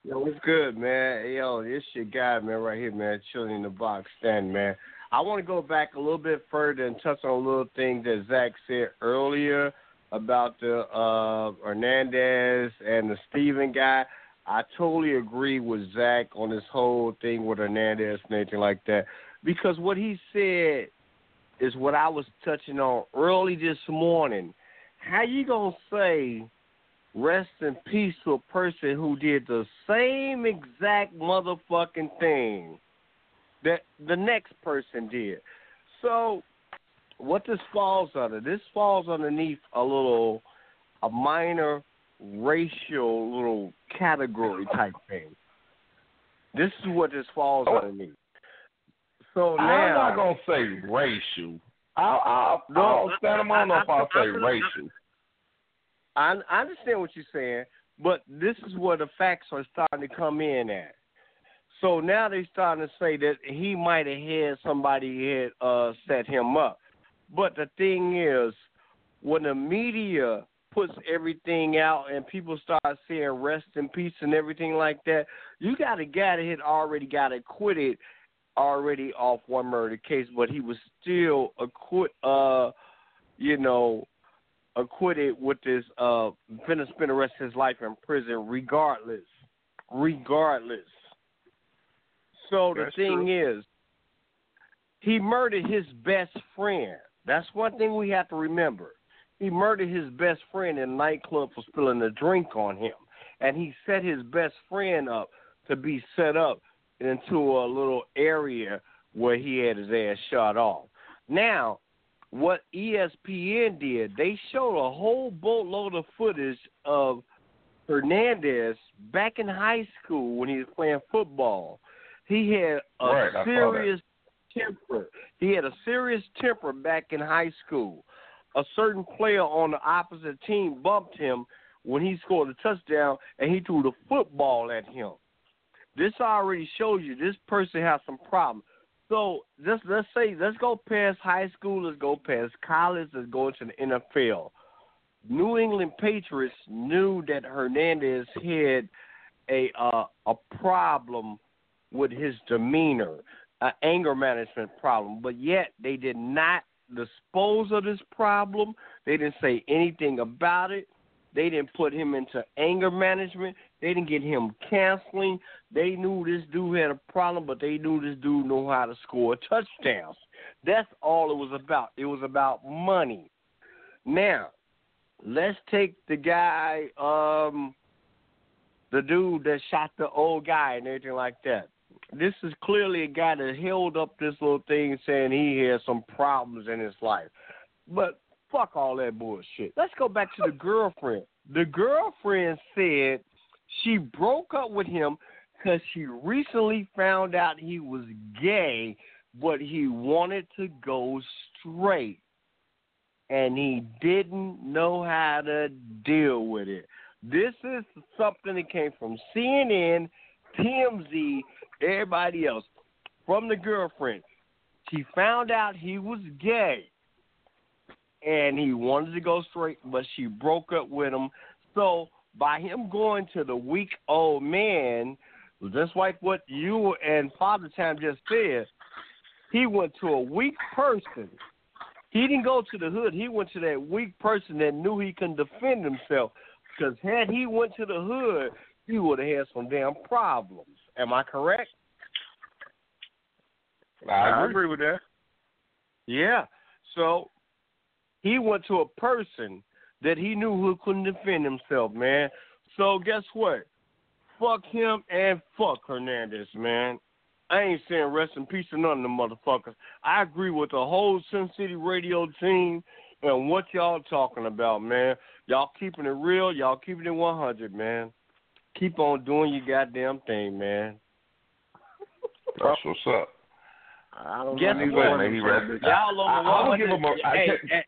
Yo, what's good, man? Yo, this your guy, man, right here, man. Chilling in the box, stand, man. I want to go back a little bit further and touch on a little thing that Zach said earlier about the uh Hernandez and the Steven guy. I totally agree with Zach on this whole thing with Hernandez and anything like that. Because what he said is what I was touching on early this morning. How you gonna say rest in peace to a person who did the same exact motherfucking thing that the next person did. So, what this falls under? This falls underneath a little, a minor racial little category type thing. This is what this falls oh. underneath. So now, I'm not gonna say racial. I'll, I'll, No, I'll stand him on if I'll say I- I- racial. I, I understand what you're saying, but this is where the facts are starting to come in at. So now they're starting to say that he might have had somebody had uh, set him up. But the thing is, when the media puts everything out and people start saying rest in peace and everything like that, you got a guy that had already got acquitted already off one murder case, but he was still acquit, uh, you know, acquitted with this uh finna spend the rest of his life in prison regardless. Regardless. So the That's thing is he murdered his best friend. That's one thing we have to remember. He murdered his best friend in a nightclub for spilling a drink on him. And he set his best friend up to be set up into a little area where he had his ass shot off. Now, what ESPN did, they showed a whole boatload of footage of Hernandez back in high school when he was playing football. He had a Right, I saw that. serious temper. He had a serious temper back in high school. A certain player on the opposite team bumped him when he scored a touchdown and he threw the football at him. This already shows you this person has some problem. So just let's say let's go past high school, let's go past college, let's go into the NFL. New England Patriots knew that Hernandez had a uh, a problem with his demeanor, an anger management problem, but yet they did not dispose of this problem. They didn't say anything about it. They didn't put him into anger management. They didn't get him canceling. They knew this dude had a problem, but they knew this dude knew how to score touchdowns. That's all it was about. It was about money. Now, let's take the guy, um, the dude that shot the old guy and everything like that. This is clearly a guy that held up this little thing saying he had some problems in his life. But fuck all that bullshit. Let's go back to the girlfriend. The girlfriend said she broke up with him because she recently found out he was gay, but he wanted to go straight. And he didn't know how to deal with it. This is something that came from CNN, TMZ, everybody else, from the girlfriend. She found out he was gay and he wanted to go straight, but she broke up with him. So by him going to the weak old man, just like what you and Father Time just said, he went to a weak person. He didn't go to the hood. He went to that weak person that knew he couldn't defend himself. Because had he went to the hood, he would have had some damn problems. Am I correct? I agree. agree with that. Yeah. So he went to a person that he knew who couldn't defend himself, man. So guess what? Fuck him and fuck Hernandez, man. I ain't saying rest in peace to none of them motherfuckers. I agree with the whole Sin City radio team and what y'all talking about, man. Y'all keeping it real. Y'all keeping it 100, man. Keep on doing your goddamn thing, man. That's what's up. I don't Guess know. He's what? saying he rested. Y'all I- over I'm gonna give 100. him a. I hey, can't- hey,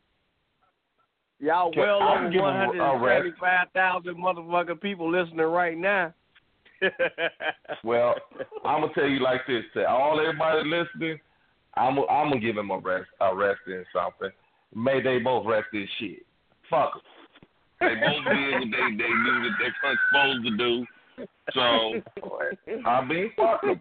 y'all Can- well I'm over giving a- a 175,000 motherfucking people listening right now. Well, I'm gonna tell you like this: to all everybody listening, I'm I'm gonna give him a rest, a rest in something. May they both rest in shit. Fuck 'em. They both did what they they do that they're supposed to do. So I mean, fuck 'em.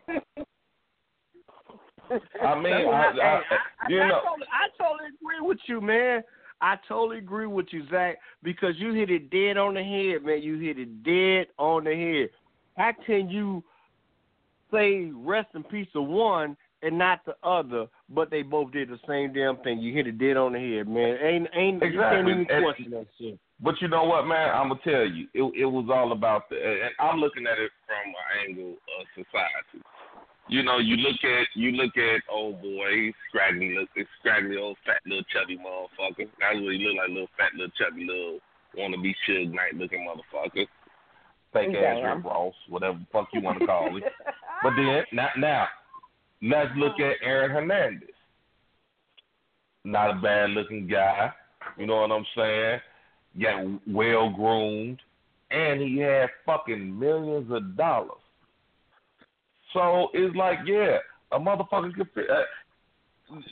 I mean, I, I, I, I, you I, know, totally, I totally agree with you, man. I totally agree with you, Zach, because you hit it dead on the head, man. You hit it dead on the head. How can you say rest in peace to one and not the other, but they both did the same damn thing? You hit it dead on the head, man. Ain't ain't you can't Exactly. even And- question that shit. But you know what, man? I'm gonna tell you, it it was all about the. And I'm looking at it from an angle of society. You know, you look at you look at old boy, scraggly, look, scraggly old fat little chubby motherfucker. That's what he look like, little fat little chubby little wanna be Suge Knight looking motherfucker. Fake ass. Rick Ross, whatever the fuck you want to call it. But then now, now let's look at Aaron Hernandez. Not a bad looking guy. You know what I'm saying? Got well groomed, and he had fucking millions of dollars. So it's like, yeah, a motherfucker could. fit- Uh,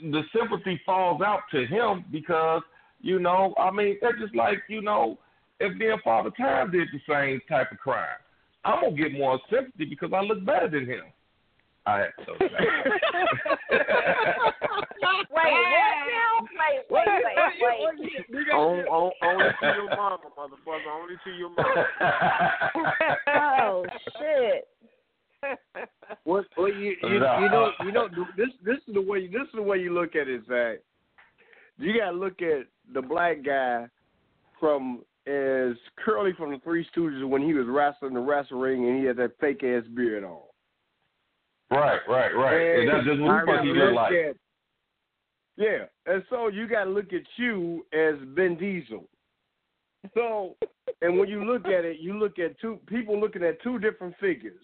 the sympathy falls out to him because you know, I mean, that's just like you know, if me and Father Time did the same type of crime, I'm gonna get more sympathy because I look better than him. I had to. Wait, what now? Wait, wait, wait, wait. On, on, only to your mama, motherfucker. Only to your mama. Oh shit. Well, well you, you, you know, you know, this this is the way this is the way you look at it, Zach. You gotta look at the black guy from as Curly from the Three Stooges when he was wrestling the wrestling ring and he had that fake ass beard on. right, right, right. And that's just what he gotta look look like. at- yeah, and so you got to look at you as Vin Diesel. So, and when you look at it, you look at two people looking at two different figures.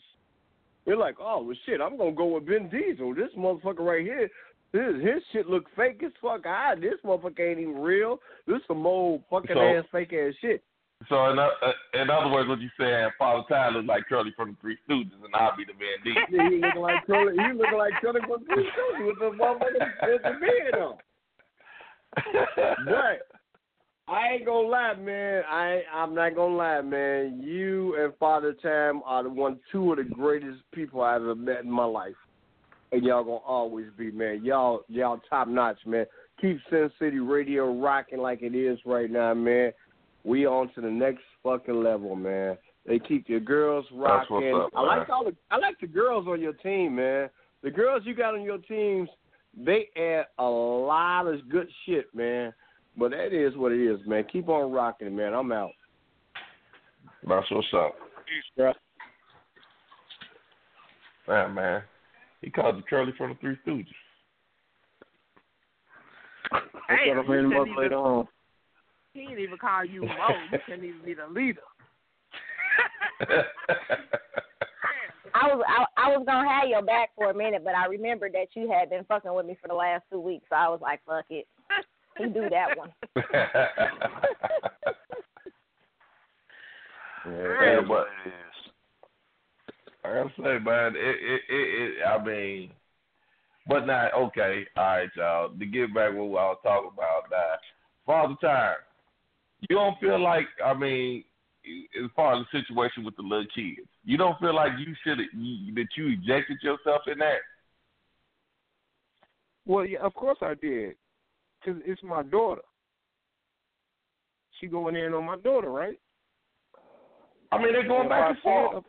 You're like, oh well, shit, I'm gonna go with Vin Diesel. This motherfucker right here, his his shit look fake as fuck. Ah, this motherfucker ain't even real. This some old fucking So- ass fake ass shit. So in, uh, in other words, what you saying, Father Time looks like Curly from the Three Stooges, and I'll be the Van D. Yeah, he looking like Curly. He looking like Curly from the Three Stooges with the motherfucker with the beard on. But I ain't gonna lie, man. I I'm not gonna lie, man. You and Father Time are the one, two of the greatest people I've ever met in my life, and y'all gonna always be, man. Y'all y'all top notch, man. Keep Sin City Radio rocking like it is right now, man. We on to the next fucking level, man. They keep your girls That's what's rocking. up, I like all the I like the girls on your team, man. The girls you got on your teams, they add a lot of good shit, man. But that is what it is, man. Keep on rocking, man. I'm out. That's what's up. Peace, bro. Yeah, man. He called you Charlie from the Three Stooges. That's Damn, what I'm reading he about couldn't later even- on. He didn't even call you Moe. You couldn't even be the leader. I was I, I was gonna have your back for a minute, but I remembered that you had been fucking with me for the last two weeks, so I was like, fuck it. He do that one. yeah, but I gotta say, man, it, it, it, it, I mean, but now, okay, all right, y'all. To get back what I was talking about, now, Father Time, you don't feel like, I mean, as far as the situation with the little kids, you don't feel like you should you, that you ejected yourself in that. Well, yeah, of course I did, cause it's my daughter. She going in on my daughter, right? I mean, they're going If back and forth. up-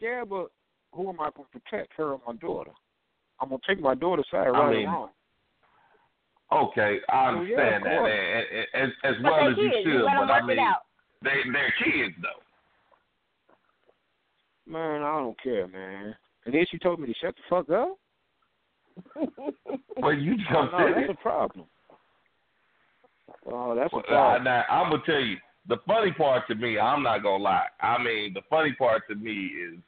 Yeah, but who am I going to protect her or my daughter? I'm gonna take my daughter's side, I right mean, or wrong. Okay, I Oh, yeah, understand that, and, and, and, as as well they as you kids, should, you them but I mean, they they're kids though. Man, I don't care, man. And then she told me to shut the fuck up. Well, you Oh, jumped no, in. that's a problem. Oh, that's a Well, uh, problem. now, I'm gonna tell you the funny part to me. I'm not gonna lie. I mean, the funny part to me is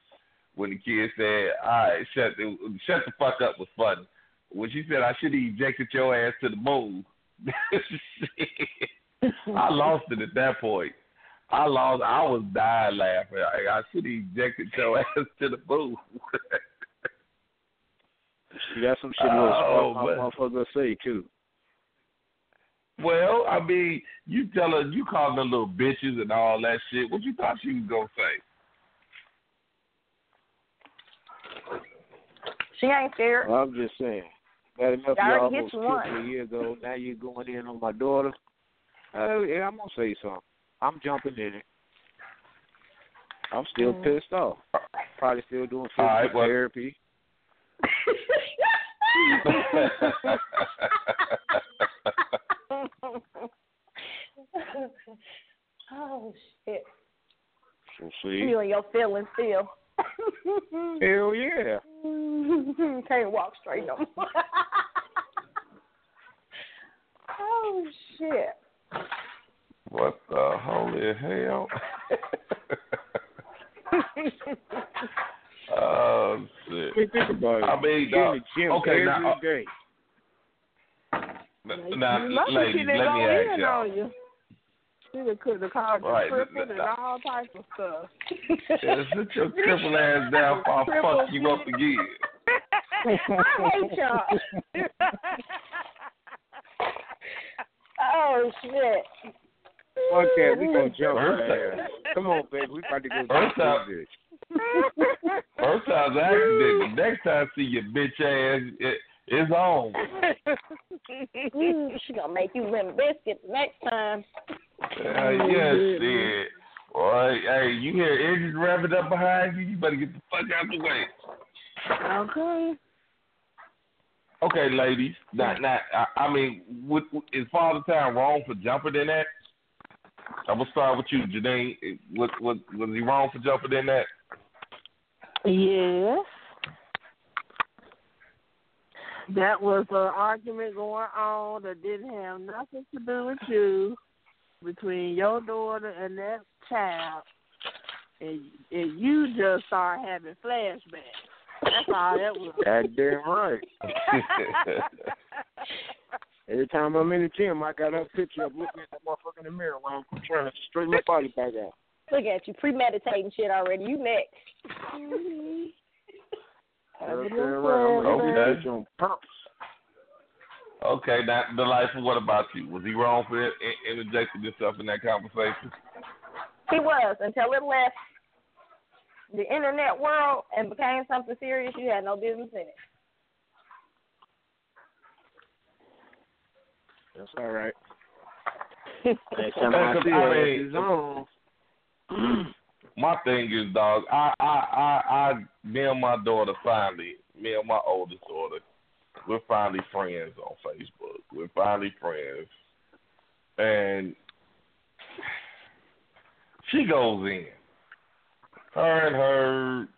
when the kid said, "All right, shut the shut the fuck up," was funny. When she said, "I should have ejected your ass to the moon," I lost it at that point. I lost. I was dying laughing. I, I should have ejected your ass to the moon. See, got some shit little Oh, smart man. motherfucker say too. Well, I mean, you tell her, you call them little bitches and all that shit. What you thought she was gonna say? She ain't scared. Well, I'm just saying. Got enough I y'all already almost hit you killed me a year ago. Now you're going in on my daughter. Uh, yeah, I'm gonna say something. I'm jumping in it. I'm still Mm. pissed off. Probably still doing physical All right, well- therapy. oh shit. See. You and your feelings still. Hell yeah. Can't walk straight no more. oh shit. What the holy hell? Oh shit! Think about it. I mean, You're dog, in the gym okay, every now, day. uh, now, Lucky ladies, let me ask y'all. on you. She done could have called you Right, tripping and all types of stuff. Yeah, sit your triple ass down before I Triple fuck you up again. I hate y'all. oh shit. Fuck that. We gonna jump First her time- ass. Come on, baby. We about to go First jump time- this bitch. First time's accident. The next time I see your bitch ass, it, it's on. She gonna make you limp biscuits next time. Uh, yes, shit. Boy, hey, you hear engines revving up behind you? You better get the fuck out of the way. okay. Okay, ladies. Not, not. I, I mean, is Father Time wrong for jumping in that? I'm gonna start with you, Janine. Was, was, was he wrong for jumping in that? Yes. That was an argument going on that didn't have nothing to do with you between your daughter and that child, and and you just started having flashbacks. That's all that was. Goddamn right. Every time I'm in the gym, I got her picture of looking at that motherfucker in the mirror while I'm trying to straighten my body back out. Look at you premeditating shit already. You next. Goddamn right. I'm Okay. get you on purpose. okay, now, delightful. What about you? Was he wrong for in, in, interjecting himself in that conversation? He was until it left the internet world and became something serious. You had no business in it. That's all right. Next time I see her, mean- my thing is, dog. I, I, I, I, me and my daughter finally, me and my oldest daughter, we're finally friends on Facebook. We're finally friends, and she goes in. Her and her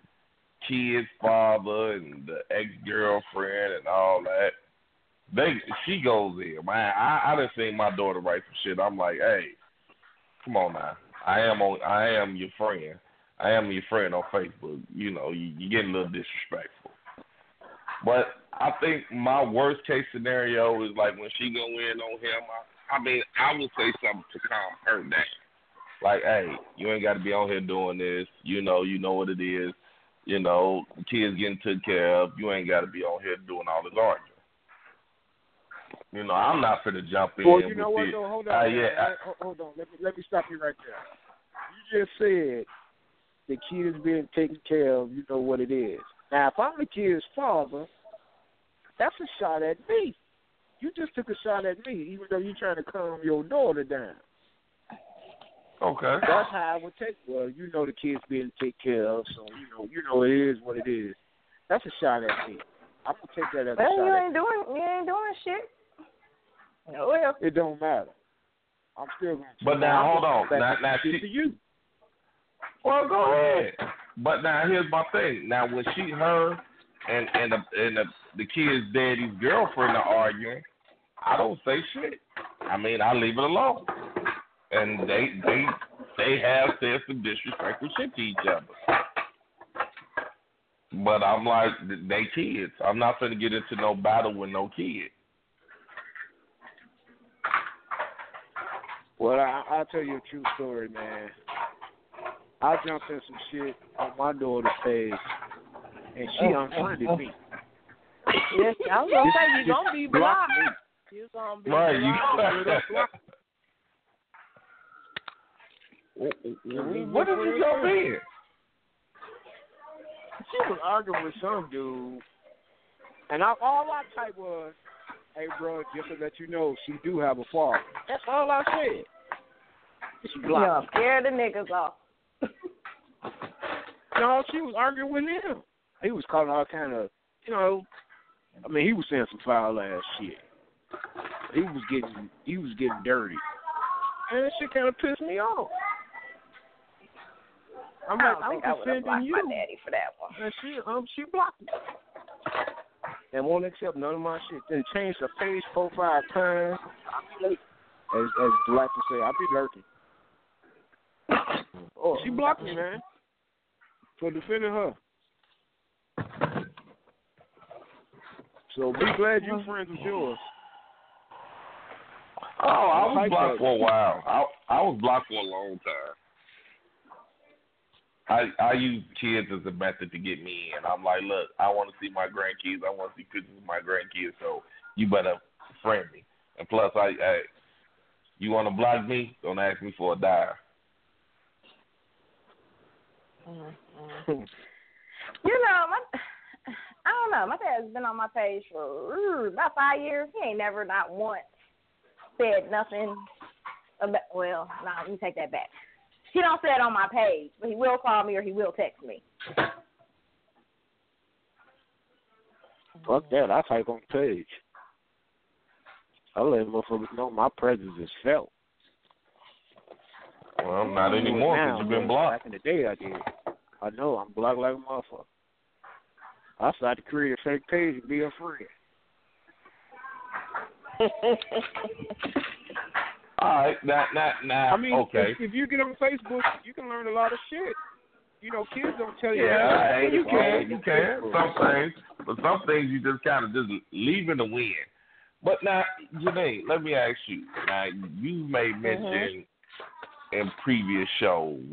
kid's father and the ex girlfriend and all that. They she goes in. Man, I I done seen my daughter write some shit. I'm like, hey, come on now. I am on I am your friend. I am your friend on Facebook. You know, you you getting a little disrespectful. But I think my worst case scenario is like when she go in on him. I, I mean, I would say something to calm her down. Like, hey, you ain't got to be on here doing this. You know, you know what it is. You know, kids getting taken care of. You ain't got to be on here doing all this arguing. You know, I'm not for to jump in. Well, you know what? this. Though, hold Uh, on. yeah, man. Hold- hold on. Let me let me stop you right there. You just said the kid is being taken care of. You know what it is. Now, if I'm the kid's father, that's a shot at me. You just took a shot at me, even though you're trying to calm your daughter down. Okay. That's how I would take. Well, you know the kid's being taken care of, so you know you know it is what it is. That's a shot at me. I'm gonna take that as a Well, shot you at ain't doing you ain't doing shit. Oh, Well, It don't matter. I'm still gonna. But now, I'm hold on. back Now, up now shit she, to you. Well, go ahead. But now here's my thing. Now when she, her, and and the and the, the kid's daddy's girlfriend are arguing, I don't say shit. I mean, I leave it alone. And they they they have said some disrespectful shit to each other. But I'm like, they kids. I'm not gonna get into no battle with no kid. Well, I, I'll tell you a true story, man. I jumped in some shit on my daughter's page, and she Oh, unfriended oh, oh. me. yes, I was gonna say you Just gonna be blocked blocked. me. You gonna be Right, you blocked. What did you jump in? She was arguing with some dude, and I, all I typed was, "Hey, bro, just to let you know, she do have a father." That's all I said. She blocked. me. scare the niggas off. No, she was arguing with him. He was calling all kind of, you know, I mean, he was saying some foul ass shit. He was getting, he was getting dirty, and that shit kind of pissed me off. I'm I like, don't I'm think I would have defending blocked you, my daddy for that one. and she, um, she blocked me, and won't accept none of my shit. Then changed her page profile times. I be late, as as like to say, I be lurking. Oh, She blocked me, man, for defending her. So be glad you friends with yours. Oh, I was blocked for a while. I I was blocked for a long time. I I use kids as a method to get me in. I'm like, look, I want to see my grandkids. I want to see pictures of my grandkids. So you better friend me. And plus, I, I you want to block me? Don't ask me for a dime. Mm-hmm. You know, my I don't know. My dad's been on my page for about five years. He ain't never not once said nothing about. Well, nah, let me take that back. He don't say it on my page, but he will call me or he will text me. Fuck that. I type on the page. I let motherfuckers know my presence is felt. Well, not I do it anymore because you've been blocked. Back in the day, I did. I know I'm blocked like a motherfucker. I started to create a fake page and be a friend. All right, now now now. I mean, okay. if, if you get on Facebook, you can learn a lot of shit. You know, kids don't tell you. Yeah, everything. you can, you can. Some things, but some things you just kind of just leave in the wind. But now, Janae, let me ask you. Now, you made mm-hmm. mention in previous shows,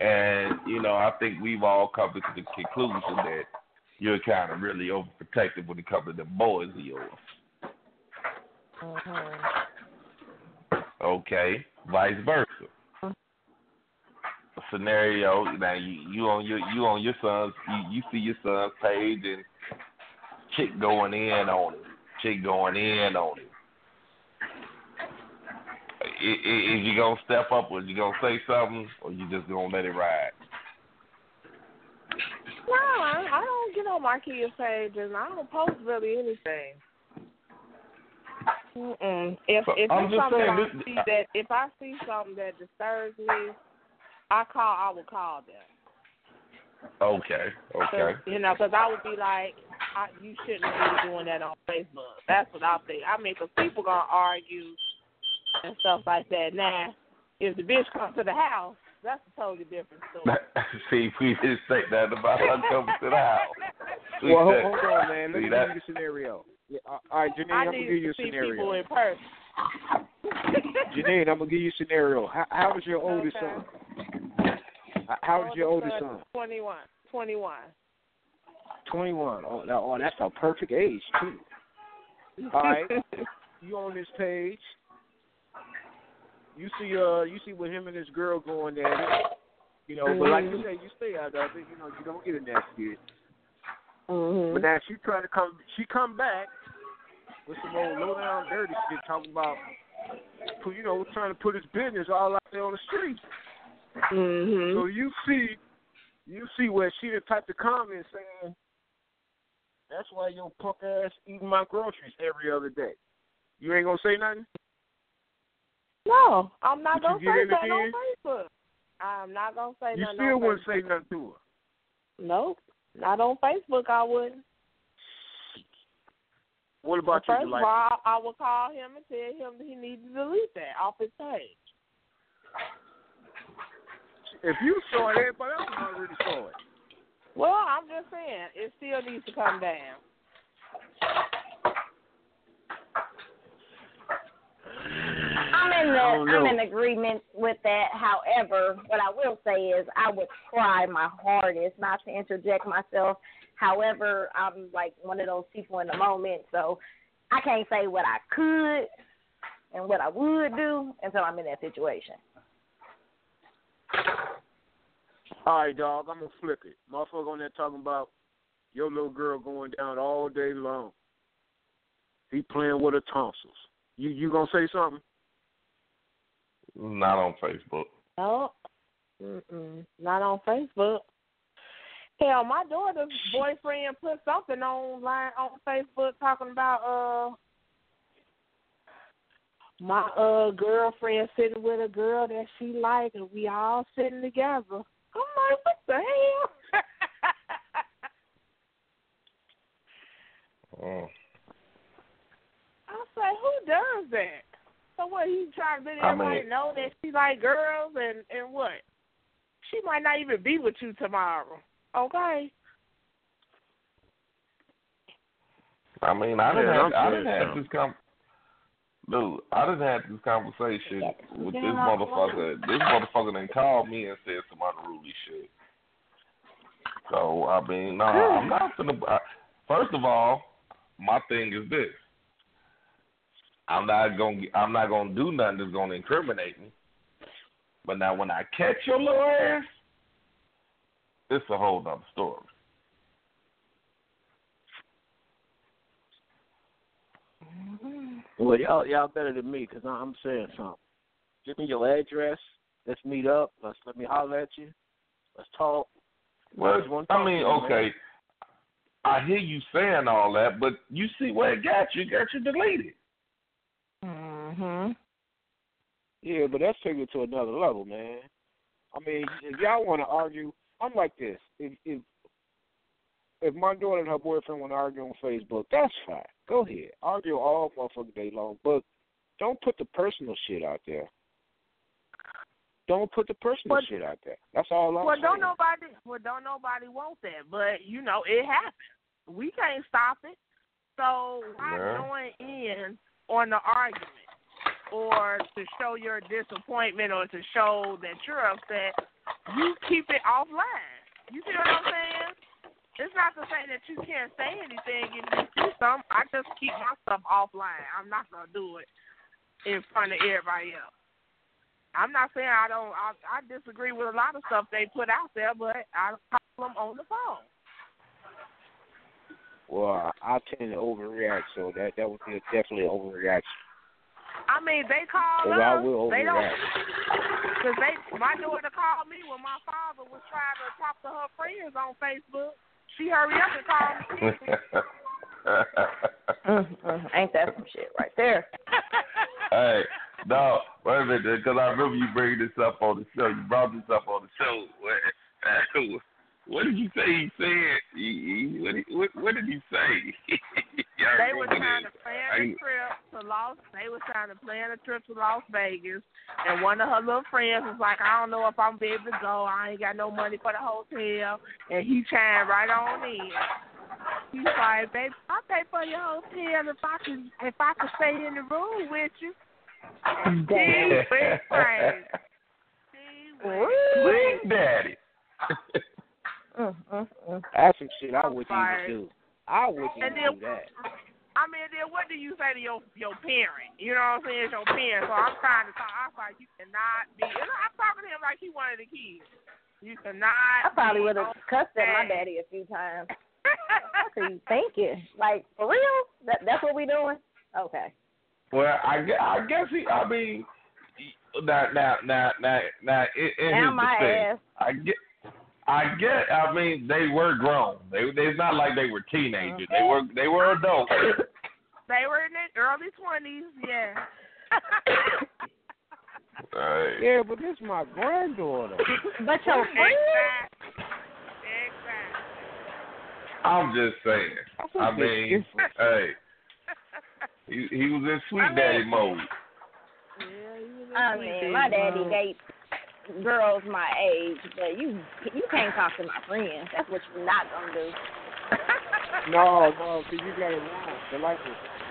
and you know, I think we've all come to the conclusion that you're kind of really overprotective when it comes to the boys of yours. Mm-hmm. Okay, vice versa. Mm-hmm. Scenario now you, you on your you on your son's you, you see your son's page and chick going in on him, chick going in on him. Is you gonna step up, or you gonna say something, or you just gonna let it ride? No, I, I don't get on my kids' pages. I don't post really anything. Mm-mm. If if I'm it's just something saying, I see that if I see something that disturbs me, I call. I will call them. Okay, okay. 'Cause, You know, because I would be like, I, you shouldn't be doing that on Facebook. That's what I think. I mean, 'cause people gonna argue and stuff like that. Now, if the bitch comes to the house, that's a totally different story. See, we didn't say that about her coming to the house. We Well, hold, said- hold on, man. Let see me that? give you the scenario. Yeah, all right, Janine, I I'm gonna give you a see scenario. people in person. Janine, I'm gonna give you a scenario. How, how old your oldest Okay. son? How- How your oldest son? Twenty-one. Twenty-one. Twenty-one. Oh, now, oh, that's a perfect age too. All right. You on this page? You see, uh, you see with him and this girl going at it. You know, but like you say, you stay out of it. You know, you don't get in that shit. Mm-hmm. But now she trying to come, she come back with some old low down dirty shit, talking about, you know, trying to put his business all out there on the street. Mm-hmm. So you see, you see where she the type of comment saying, "That's why your punk ass eating my groceries every other day." You ain't gonna say nothing. No, I'm not But gonna say nothing on? Facebook. I'm not gonna say You nothing still on wouldn't Facebook. say nothing to her. Nope. Not on Facebook. I wouldn't. What about First you, of all, I would call him and tell him that he needs to delete that off his page. If you saw it, everybody else already saw it. Well, I'm just saying it still needs to come down. I'm in the I'm in agreement with that. However, what I will say is I would try my hardest not to interject myself. However, I'm like one of those people in the moment, so I can't say what I could and what I would do until I'm in that situation. All right, dog. I'm gonna flip it. Motherfucker on there talking about your little girl going down all day long. He playing with her tonsils. You you gonna say something? Not on Facebook. No, Mm-mm. not on Facebook. Hell, my daughter's boyfriend put something online on Facebook talking about uh my uh girlfriend sitting with a girl that she like and we all sitting together. I'm like, what the hell? Oh. I say, who does that? So what? He trying to let I everybody mean- know that she like girls and and what? She might not even be with you tomorrow. Okay. I mean, I didn't. Man, Have, I'm I saying didn't have this com. Dude, I didn't have this conversation with this motherfucker. This motherfucker done called me and said some unruly shit. So I mean, no, I'm not gonna. I, first of all, my thing is this: I'm not gonna. I'm not gonna do nothing that's gonna incriminate me. But now, when I catch your little ass, it's a whole other story. Well, y'all y'all better than me because I'm saying something. Give me your address. Let's meet up. Let's let me holler at you. Let's talk. Well, wanna I mean, okay. I hear you saying all that, but you see where it got you. It got you deleted. Mhm. Yeah, but that's taking it to another level, man. I mean, if y'all want to argue, I'm like this. If if if my daughter and her boyfriend want to argue on Facebook, that's fine. Go ahead, argue all motherfucking day long, but don't put the personal shit out there. Don't put the personal But- shit out there. That's all I'm Well, saying. don't nobody. Well, don't nobody want that. But you know, it happens. We can't stop it. So why Yeah. join in on the argument or to show your disappointment or to show that you're upset? You keep it offline. You see what I'm saying? It's not to say that you can't say anything you see something. I just keep my stuff offline. I'm not gonna do it in front of everybody else. I'm not saying I don't. I, I disagree with a lot of stuff they put out there, but I call them on the phone. Well, I, I tend to overreact, so that that would be definitely an overreaction. I mean, they call Oh, us. I will they don't. Cause they, my daughter called me when my father was trying to talk to her friends on Facebook. She hurry up and called me. Mm, mm, ain't that some shit right there? hey, no, wait a minute, because I remember you bringing this up on the show. You brought this up on the show. What, did you say he said? He, he, what, what, what did he say? They were trying to plan I- a trip to Las. They were trying to plan a trip to Las Vegas, and one of her little friends was like, "I don't know if I'm be able to go. I ain't got no money for the hotel." And he chimed right on in. He's like, "Baby, I'll pay for your hotel if I can if I can stay in the room with you." And she went crazy. She went Sweet daddy. Mm, mm, mm. That's some shit I I'm wouldn't even do. I wouldn't And even then, do that. I mean, then what do you say to your your parent? You know what I'm saying? It's your parent. So I'm trying to talk. I was like, you cannot be. And I'm talking to him like he one of the kids. You cannot. I probably would have cussed at my daddy a few times. What are you thinking? Like for real? That that's what we doing? Okay. Well, I guess, I guess he. I mean, now, now, now, now, now. In, in Now his my defense, ass. I get. I get. I mean, they were grown. They. It's not like they were teenagers. They were. They were adults. They were in their early twenties. Yeah. Right. Yeah, but this is my granddaughter. But your friend? exactly. Exactly. I'm just saying. That's a I mean, hey, he he was in sweet I mean- daddy mode. Yeah, he was a I oh, sweet mean, baby my daddy mom. dates girls my age, but you you can't talk to my friends. That's what you're not gonna do. No, no, see, you got it wrong. But like,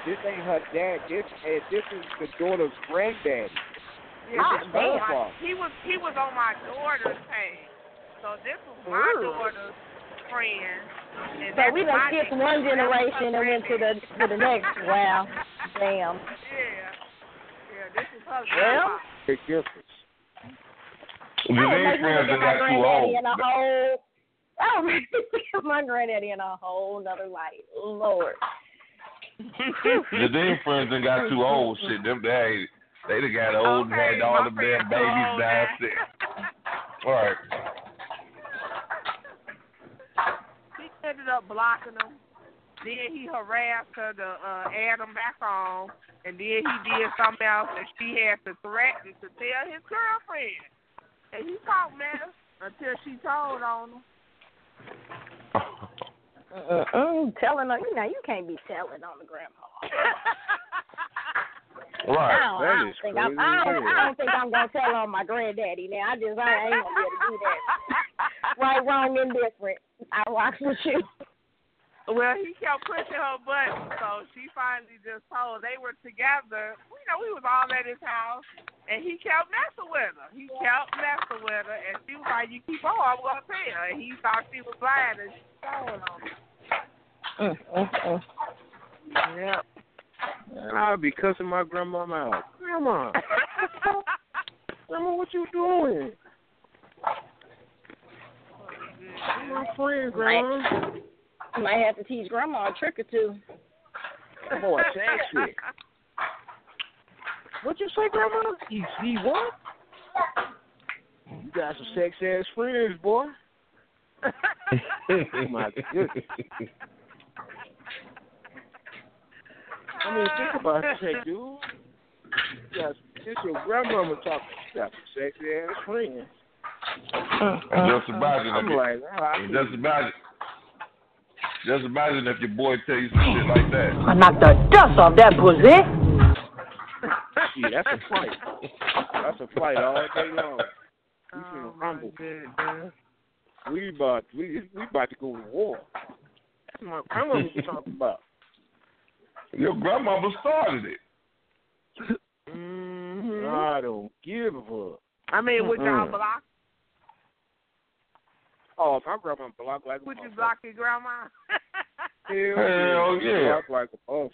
this ain't her dad. This, eh, this is the daughter's granddaddy. Yeah, Ah, this my- he was he was on my daughter's page. So this was my Ooh. daughter's friend. And So we done skipped one That generation and went to the to the next. Wow, damn. Yeah. Yeah, this is her Well, grandma. Big difference. I would Janine make me friends look that my got too old. granddaddy in a whole. I would make me look at my granddaddy in a whole nother light. Lord. Janine friends that got too old. Shit, them they they done got old and had all my them damn babies old down sick. All right. He ended up blocking him. Then he harassed her to uh, add him back on, and then he did something else, and she had to threaten to tell his girlfriend. And he talked mess until she told on him. Uh-uh. Mm-mm, telling her, you know, you can't be telling on the grandma. I Right. don't, I don't is think I'm, crazy I don't. I don't think I'm gonna tell on my granddaddy now. I just I ain't gonna be able to do that. Right, wrong, indifferent. I rock with you. Well, he kept pushing her button, so she finally just told they were together. You know, we was all at his house, and he kept messing with her. He kept messing with her, and she was like, "You keep on, I'm gonna tell." And he thought she was lying, and she told on him. Mm, mm, mm. Yep. And I'll be cussing my grandmama out. Grandma, grandma, what you doing? My friend, grandma. I might have to teach grandma a trick or two. Boy, sexy. What you say, grandma? You see what? You got some sex ass friends, boy. My goodness. I mean, think about it, dude. You got, this your grandmama talking. You got some sexy ass friends. Just imagine I'm if you, like, oh, I just imagine. Just imagine if your boy tell you some shit like that. I knocked the dust off that pussy. Shit, that's a fight. That's a fight all day long. We Oh, finna my rumble. goodness. We about we we about to go to war. That's my grandma was talking about. Your grandmama started it. Mhm. I don't give a fuck. I mean, would y'all block? Oh, if my grandma blocked like a Would you block your grandma? Hell, Hell yeah. Blocked like a motherfucker.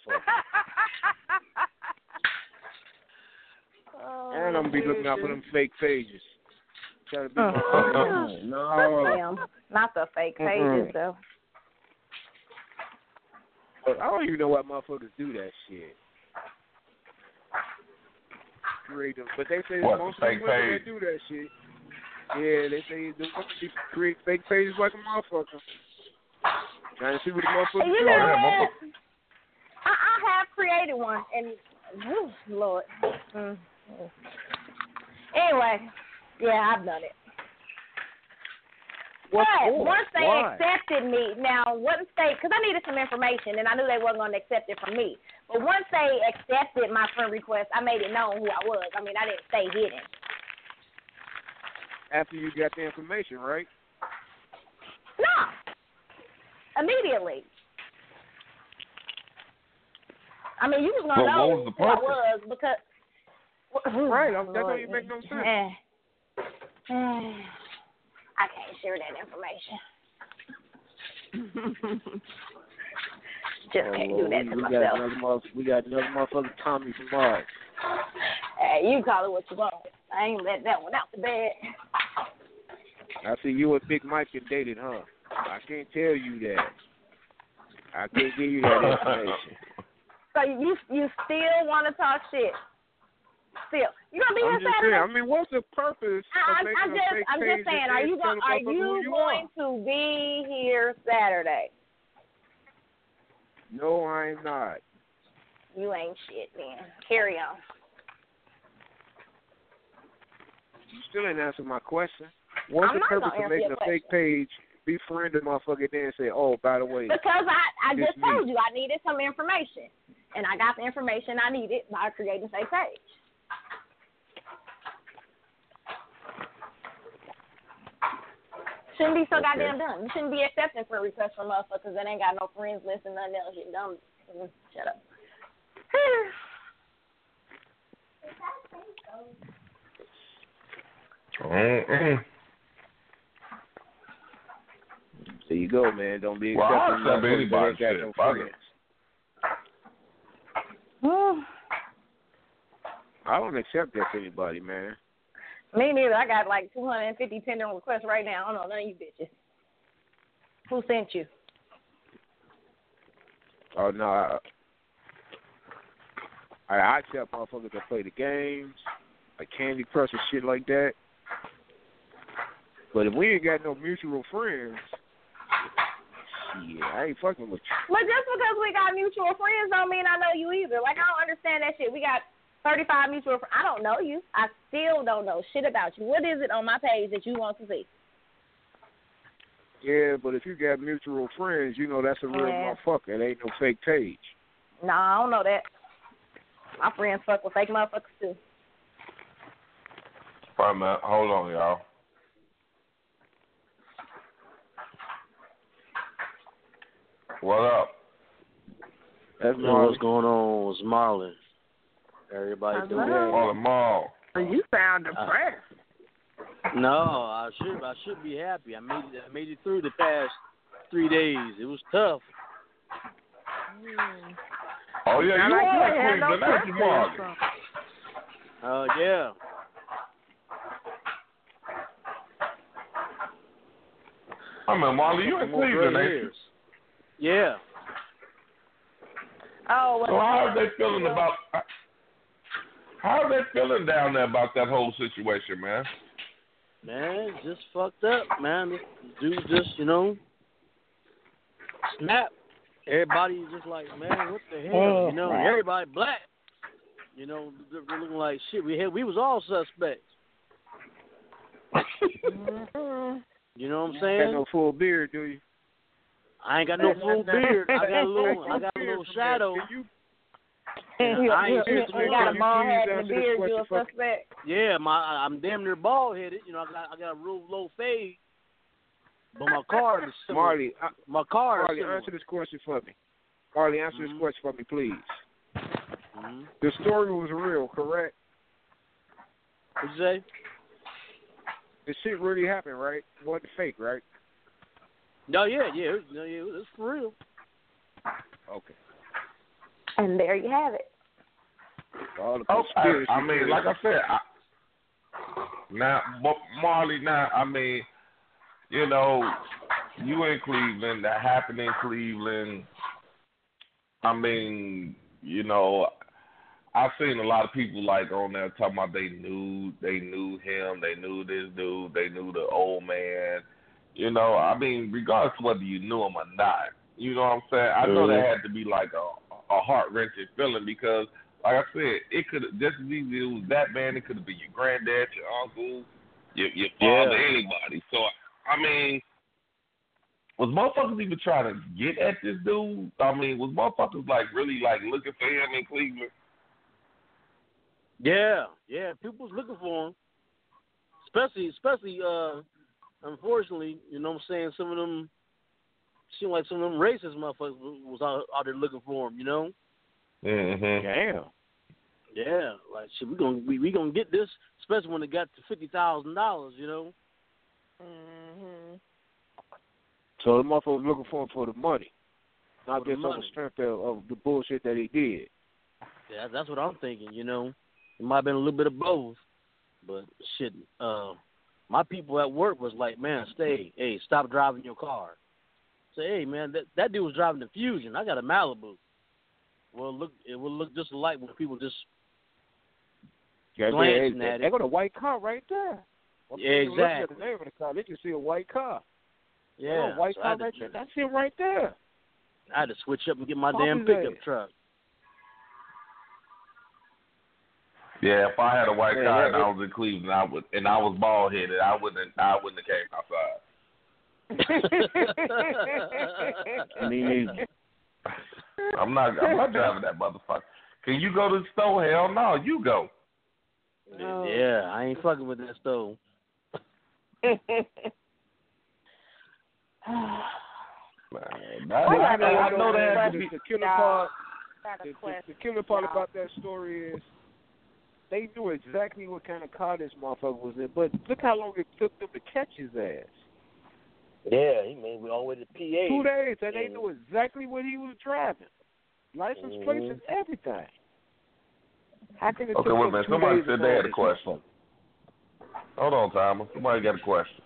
oh, And I'm gonna be looking out for them fake pages. Trying to be Uh, no. Not the fake pages though. But I don't even know why motherfuckers do that shit. create them, but they say What, most the of the women that do that shit. Yeah, they say the women be create fake pages like a motherfucker. Trying to see what the motherfucker And you do. know yeah, what? I, I have created one, and whew, Lord. Mm. mm. Anyway, yeah, I've done it. What but for? once they Why? accepted me, now once they, because I needed some information, and I knew they wasn't going to accept it from me. But once they accepted my friend request, I made it known who I was. I mean, I didn't stay hidden. After you got the information, right? No, immediately. I mean, you was gonna Well, know what was the who I was because. Right, that don't Lord. even make no sense. I can't share that information. Just can't do that to we, we got myself. another we got another motherfucker Tommy from Mars. Hey, you call it what you want. I ain't let that one out the bed. I see you and Big Mike and dated, huh? I can't tell you that. I can't give you that information. So you you still want to talk shit? Still, you gonna be I'm here Saturday? saying. I mean, what's the purpose I, of I'm, I'm just I'm just saying. Are you going Are you you going are? to be here Saturday? No, I'm not. You ain't shit, man. Carry on. You still ain't answer my question. What's I'm the purpose of making your a fake page, befriend a motherfucker, then say, oh, by the way, Because I I This just told you I needed some information, and I got the information I needed by creating a fake page. Shouldn't be so Okay. goddamn dumb. You shouldn't be accepting friend requests from motherfuckers that ain't got no friends list and nothing else. You dumb. Mm, Shut up. Mm-mm. There you go, man. Don't be Well, I'll accepting accept motherfuckers anybody that shit. got no Fuck friends. I don't accept that for anybody, man. Me neither. I got like 250 pending requests right now. I don't know none of you bitches. Who sent you? Oh no, I, I, I accept motherfuckers that play the games, like Candy Crush and shit like that. But if we ain't got no mutual friends, shit, I ain't fucking with you. But just because we got mutual friends don't mean I know you either. Like I don't understand that shit. We got 35 mutual friends. I don't know you. I still don't know shit about you. What is it on my page that you want to see? Yeah, but if you got mutual friends, you know that's a real Yeah. motherfucker. It ain't no fake page. Nah, I don't know that. My friends fuck with fake motherfuckers too. Wait a minute. Hold on, y'all. What up? That's Yo, what's going on? It's Marlon. Everybody doing Hello. On the mall. You sound depressed. No, I should I should be happy. I made it I made it through the past three days. It was tough. Oh yeah, Sound you like you are ain't no Cleveland, ain't you, Marlon? something. Uh yeah. I mean, Marlon, you in More Cleveland, gray ain't you? Hairs. Yeah. Oh, So how are they feeling about? How are they feeling down there about that whole situation, man? Man, just fucked up, man. This dude just, you know, snap. Everybody just like, man, what the hell? Oh. You know, everybody black. You know, they're they're looking like shit. We had, we was all suspects. Mm-hmm. You know what I'm saying? Got saying? no full beard, do you? I ain't got no full beard. I got a little, I got a little shadow. You I ain't you, you got a about bald head and a beard. You a question for me? suspect. Yeah, my I'm damn near bald headed. You know, I got I got a real low fade. But my card is similar. Marley, uh, my card is Marley, answer this question for me. Marley, answer Mhm. this question for me, please. Mhm. The story was real, correct? What'd you say? The shit really happened, right? It wasn't fake, right? No, yeah, yeah, no, yeah, it's for real. Okay. And there you have it. All the Oh, I, conspiracy I mean, like I said, I, now Mar- Marley. Now, I mean, you know, you in Cleveland. That happened in Cleveland. I mean, you know, I've seen a lot of people like on there talking about they knew they knew him, they knew this dude, they knew the old man. You know, I mean, regardless of whether you knew him or not, you know what I'm saying? I know that had to be like a a heart wrenching feeling because, like I said, it could just as easy it was that man. It could have been your granddad, your uncle, your your father, Yeah. anybody. So I mean, was motherfuckers even trying to get at this dude? I mean, was motherfuckers like really like looking for him in Cleveland? Yeah, yeah. People was looking for him, especially, especially. uh Unfortunately, you know what I'm saying. Some of them seem like some of them racist motherfuckers was was out, out there looking for him. You know. Mm-hmm. Damn. Yeah, like shit. We gonna we, we gonna get this, especially when it got to fifty thousand dollars. You know. Mhm. So the motherfucker was looking for him for the money, not For the just on the strength of, of the bullshit that he did. Yeah, that's what I'm thinking. You know, it might have been a little bit of both, but shit. Uh, my people at work was like, man, stay, hey, stop driving your car. Say, hey, man, that that dude was driving the Fusion. I got a Malibu. Well, look, it will look just alike when people just Yeah, glancing they, at they it. got a white car right there. Yeah, at exactly. the name of the car, they can see a white car. Got Yeah, a white so car to- right there. That's him right there. I had to switch up and get my damn pickup truck. Yeah, if I had a white Yeah, car yeah, and I was in Cleveland, I would, and I was bald headed, I wouldn't, I wouldn't have came outside. Me neither. I'm not, I'm not driving that motherfucker. Can you go to the store? Hell no, you go. No. Yeah, I ain't fucking with that stove. Man, I I, I, got know that had to the, the killer part. The, the, the killer part about that story is they knew exactly what kind of car this motherfucker was in, but look how long it took them to catch his ass. Yeah, he made me all the way to PA. Two days, and they knew exactly what he was driving, license plates Mhm. and everything. How can it Okay, took wait a minute. two Somebody days to said they had a find this question. Hold on, Timer. Somebody got a question.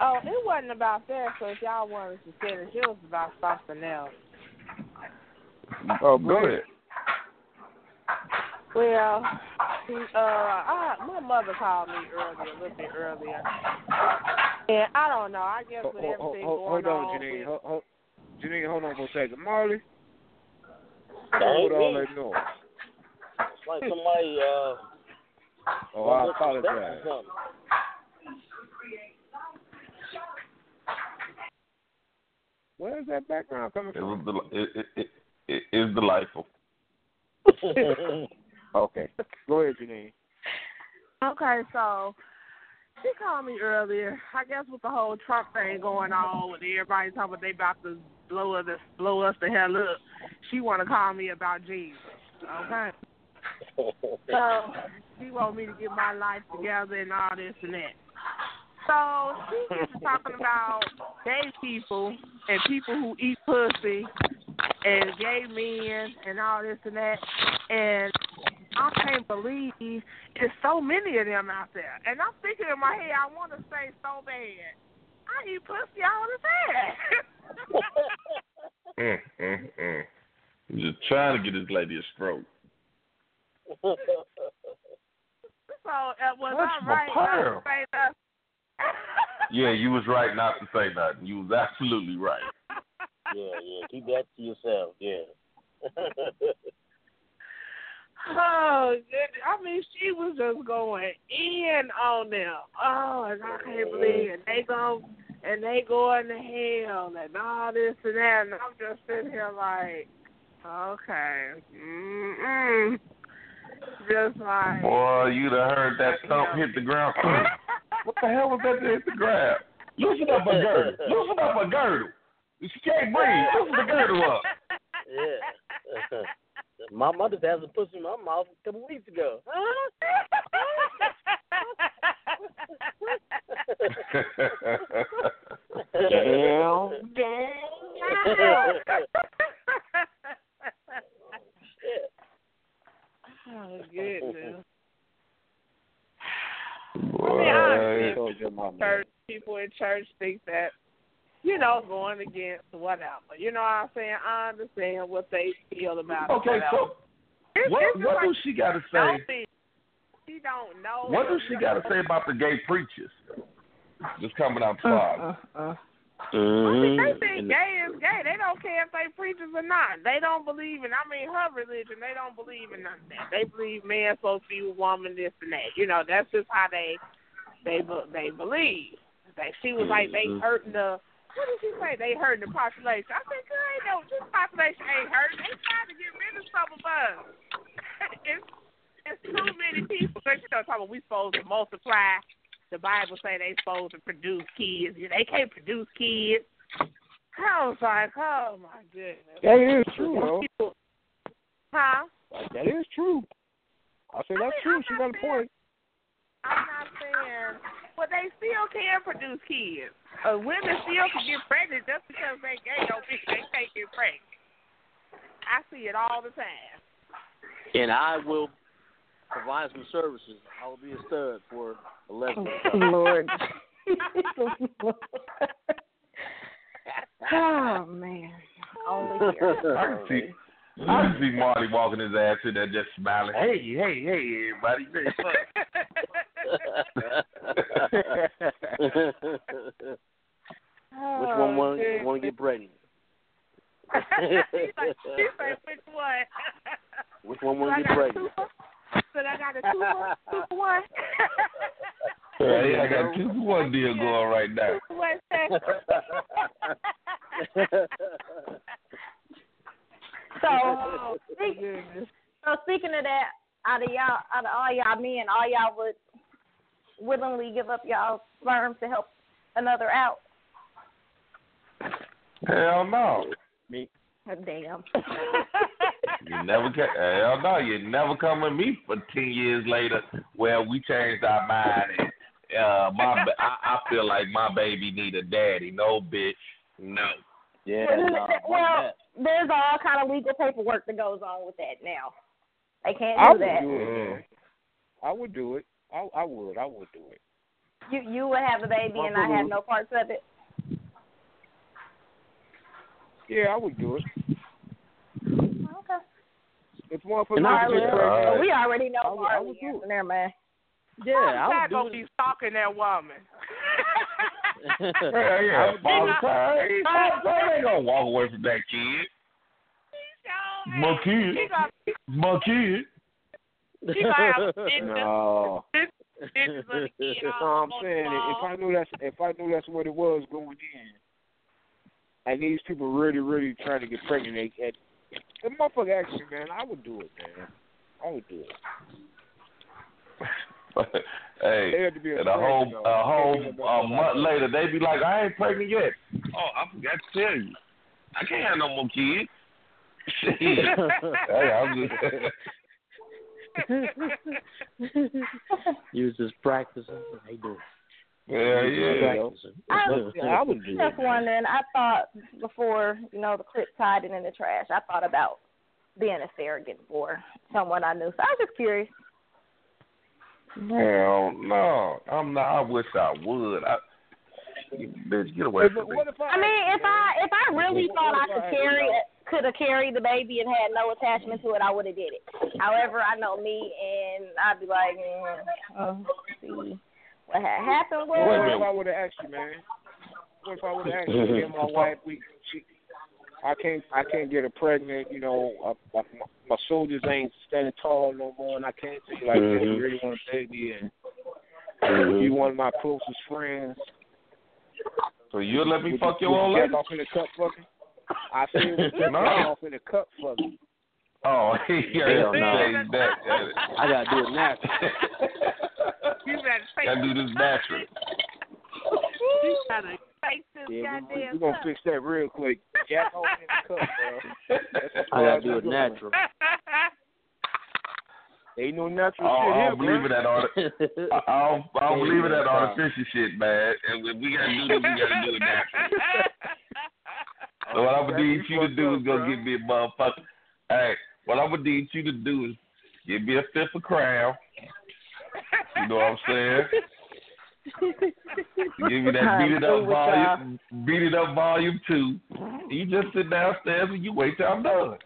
Oh, it wasn't about that. So if y'all wanted to finish, it was about something else. Oh, Go ahead. Well, uh, I, my mother called me earlier, a little bit earlier, and I don't know. I guess with hold, everything hold, going hold on, on, Janine. with, Hold, hold, Janine, hold on for a second. Marley, That what's ain't with all that noise? It's like somebody uh Oh, I apologize. Where's that background coming It was from? it, it, it, it is delightful. Okay, go ahead, Janine. okay, so she called me earlier. I guess with the whole Trump thing going on, with everybody talking about they about to blow us, blow us the hell up. She want to call me about Jesus. Okay. So she want me to get my life together and all this and that. So she gets to talking about gay people and people who eat pussy and gay men and all this and that. And I can't believe there's so many of them out there. And I'm thinking in my head, I want to say so bad. I eat pussy all the time. Mm, mm, mm. I'm just trying to get this lady a stroke. so uh, was Touch I my right not to say that? Yeah, you was right not to say nothing. You was absolutely right. yeah, yeah. Keep that to yourself. Yeah. Oh, good. I mean, she was just going in on them. Oh, and I can't mm-hmm. believe it. They go and they going to hell and all this and that, and I'm just sitting here like, okay, mm-mm. just like. Boy, you'd have heard that thump hit the ground. what the hell was that that hit the ground? Loosen up a girdle. Loosen up a girdle. She can't breathe. Loosen the girdle up. yeah. my mother had some pussy in my mouth a couple weeks ago. Huh? Damn, damn. oh goodness. I mean, Boy. honestly, told your mama. church people in church think that you know, going against whatever. You know what I'm saying? I understand what they feel about Okay, it. Okay, so It's- what it's what like does she got to don't say? be- She don't know. What does she got to say about the gay preachers just coming out the closet? I Mm-hmm. mean, they think gay is gay. They don't care if they preachers or not. They don't believe in. I mean, her religion. They don't believe in none of that. They believe man supposed to be with woman, this and that. You know, that's just how they they they believe. That she was like they Mhm. hurting the. What did she say? They hurting the population. I said, girl, ain't no this population ain't hurting. They trying to get rid of some of us. it's it's too many people. But you know, talking about we supposed to multiply. The Bible say they supposed to produce kids. They can't produce kids. I was like, oh my goodness. That is true, though. Huh? That is true. I say that's true. She got a point. I'm not saying, but they still can produce kids. Uh, women still can get pregnant just because they gay don't mean they can't get pregnant. I see it all the time. And I will provide some services. I will be a stud for a lesbian. Lord. oh man. Only here. I can see. I can see Marty walking his ass in there just smiling. Hey, hey, hey, everybody. Which one want want to get pregnant? She's like, she say which one? Which one So want I to get got a pregnant? two So I got a two one, two one. Hey, I got two to one deal going right now. Two one second. So, Oh, speak, so speaking of that, out of y'all, out of all y'all men, all y'all would willingly give up y'all sperm to help another out. Hell no. Me. Damn. You never ca Hell no. You never come with me for ten years later. Well, we changed our mind. And, uh, my I, I feel like my baby need a daddy. No, bitch. No. Yeah, Well, no, well, there's all kind of legal paperwork that goes on with that now. They can't I do would that. do it. I would do it. I, I would. I would do it. You you would have a baby and I have no parts of it. Yeah, I would do it. Okay. If motherfuckers And I get pregnant, Alright. We already know I would- I would do answer there, man. Yeah, I'm I not would gonna do be stalking that woman. Hell yeah. Father time. Hey, Father time ain't gonna walk away from that kid. My kid. My kid. She gonna have stitches, no. stitches on the kid That's all all I'm oh, saying. If. I knew that's if I knew that's what it was going in, and these people really, really trying to get pregnant, they, and, the motherfucker asked me, man, I would do it, man. I would do it. hey, They had to be and a whole though. a whole Can't be no a month later, they be like, I ain't pregnant yet. Oh, I forgot to tell you, I can't have no more kids. Hey, I'm just. you was just practicing. How you doing? Yeah, yeah. I- was, I would do it. Just wondering. I thought before you know the clip tied it in the trash. I thought about being a surrogate for someone I knew. So I was just curious. Hell no, I'm not. I wish I would. I, bitch, get away Hey, from me. I? I mean, if I if I really thought I could carry carry could have carried the baby and had no attachment to it, I would have did it. However, I know me, and I'd be like, mm, uh, see what had happened was. What if I would have asked you, man? What if I would have asked you, me and my wife, we, she, I can't, I can't get her pregnant. You know, uh, uh, my, my soldiers ain't standing tall no more, and I can't see like, mm Mhm. you really want a baby, and Mhm. you one of my closest friends. So you let me fuck you, your would old you lady? get off in the cup fucking? I said, would you No. off in the cup fucking? Oh, yeah, Hell no. change that. I gotta do it natural. You better take Gotta do this natural. You gotta take this Yeah, we, we, goddamn we gonna fix that real quick. Jack in the cup, bro. I gotta do it natural. Ain't no natural I shit don't, I here, don't believe in that art. I I don't, I don't believe in that artificial shit, man. And if we gotta do this, we gotta do it natural. So what I'm gonna need you to do is go get me a motherfucker. Hey, what I'm gonna need you to do is give me a fifth of crown. You know what I'm saying? Give me that beat it up volume, beat it up volume two. You just sit downstairs and you wait till I'm done.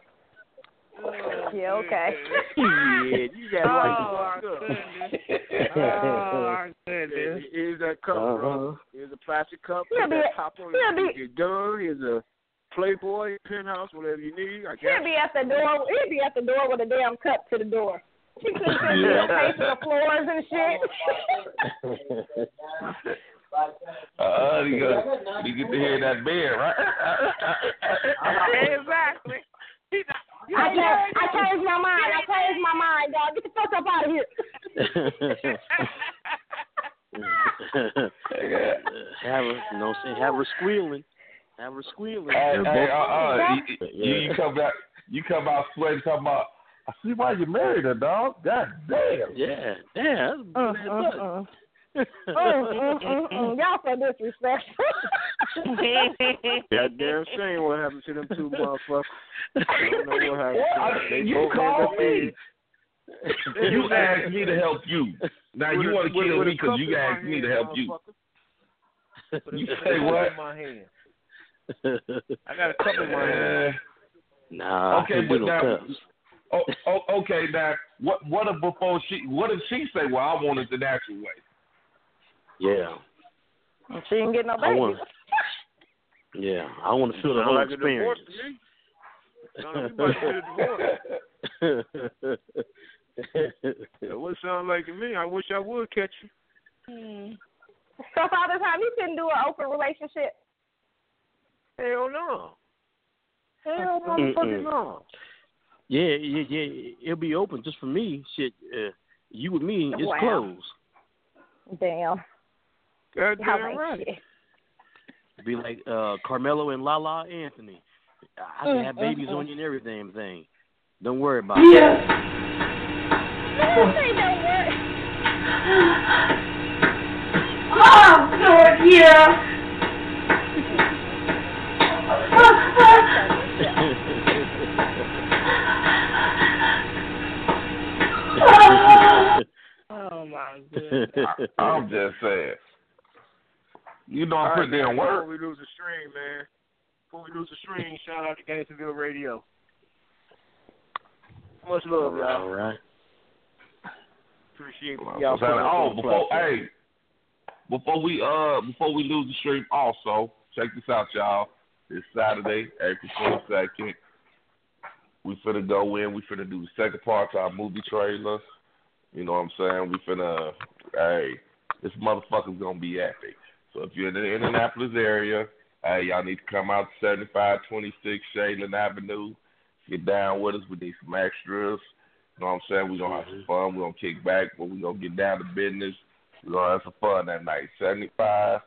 Yeah, okay. yeah, you got Oh, like my goodness. Oh, oh my goodness. Here's that cup, uh-huh. bro. Here's a plastic cup. Yeah, Put that but- top on it. but- You're done. Here's a Playboy, penthouse, whatever you need. I He'll be at the door. He'll be at the door with a damn cup to the door. She couldn't yeah. Yeah. pay for the floors and shit. Uh, you, got, you get to hear that bed, right? exactly. I changed, I changed my mind. I changed my mind, dog. Get the fuck up out of here. have her, you know, what I'm saying, have her squealing, have her squealing. Hey, They're hey, uh, uh, you, you, come back, you come out sweating, talking about. I see why you married her, dog. God damn. Yeah, damn. That's Uh, a good uh, butt. uh. Mm, mm, mm. Y'all so disrespectful. Goddamn shame what happened to them two motherfuckers. I don't know what happened. I- to them. They you both called ended me. You asked me to help you. Now With you a- want to with- kill with a me because cup you in my asked me to hand, help you. motherfucker. With a- You with a say cup what? In my hand. I got a cup in my hand. Uh, Nah, Okay, but now- oh, oh, okay. Now, what? What if before she? What if she say, "Well, I want it the natural way"? Yeah, She didn't get no I baby. want. Yeah, I want to feel the Sound whole like a divorce experience. to me. Sound like you about to get a divorce. That would sound like to me. I wish I would catch you. Hmm. So Father Time, you couldn't do an open relationship. Hell no. Hell motherfucking no. yeah, yeah, yeah. It'll be open just for me. Shit, uh, you with me, it's Wow. closed. Damn. Goddamn Y'all right. shit. Be like uh Carmelo and Lala Anthony. I can have babies on you and everything. Thing. Don't worry about it. No, they don't work. Oh, Lord, yeah. My goodness. I, I'm just saying. You know I'm All pretty right, damn man, work. Before we lose the stream, man. Before we lose the stream, shout out to Gangsterville Radio. Much love, y'all. All right. Appreciate Well, y'all. so, putting us oh, before platform. hey, before we uh before we lose the stream, also check this out, y'all. It's Saturday, April twenty second. We finna go in. We finna do the second part to our movie trailer. You know what I'm saying? We finna hey, this motherfucker's gonna be epic. So if you're in the Indianapolis area, hey, y'all need to come out to 7526 Shadeland Avenue. Get down with us. We need some extras. You know what I'm saying? We're gonna have some mm-hmm. fun. We're gonna kick back, but we're gonna get down to business. We're gonna have some fun that night. 75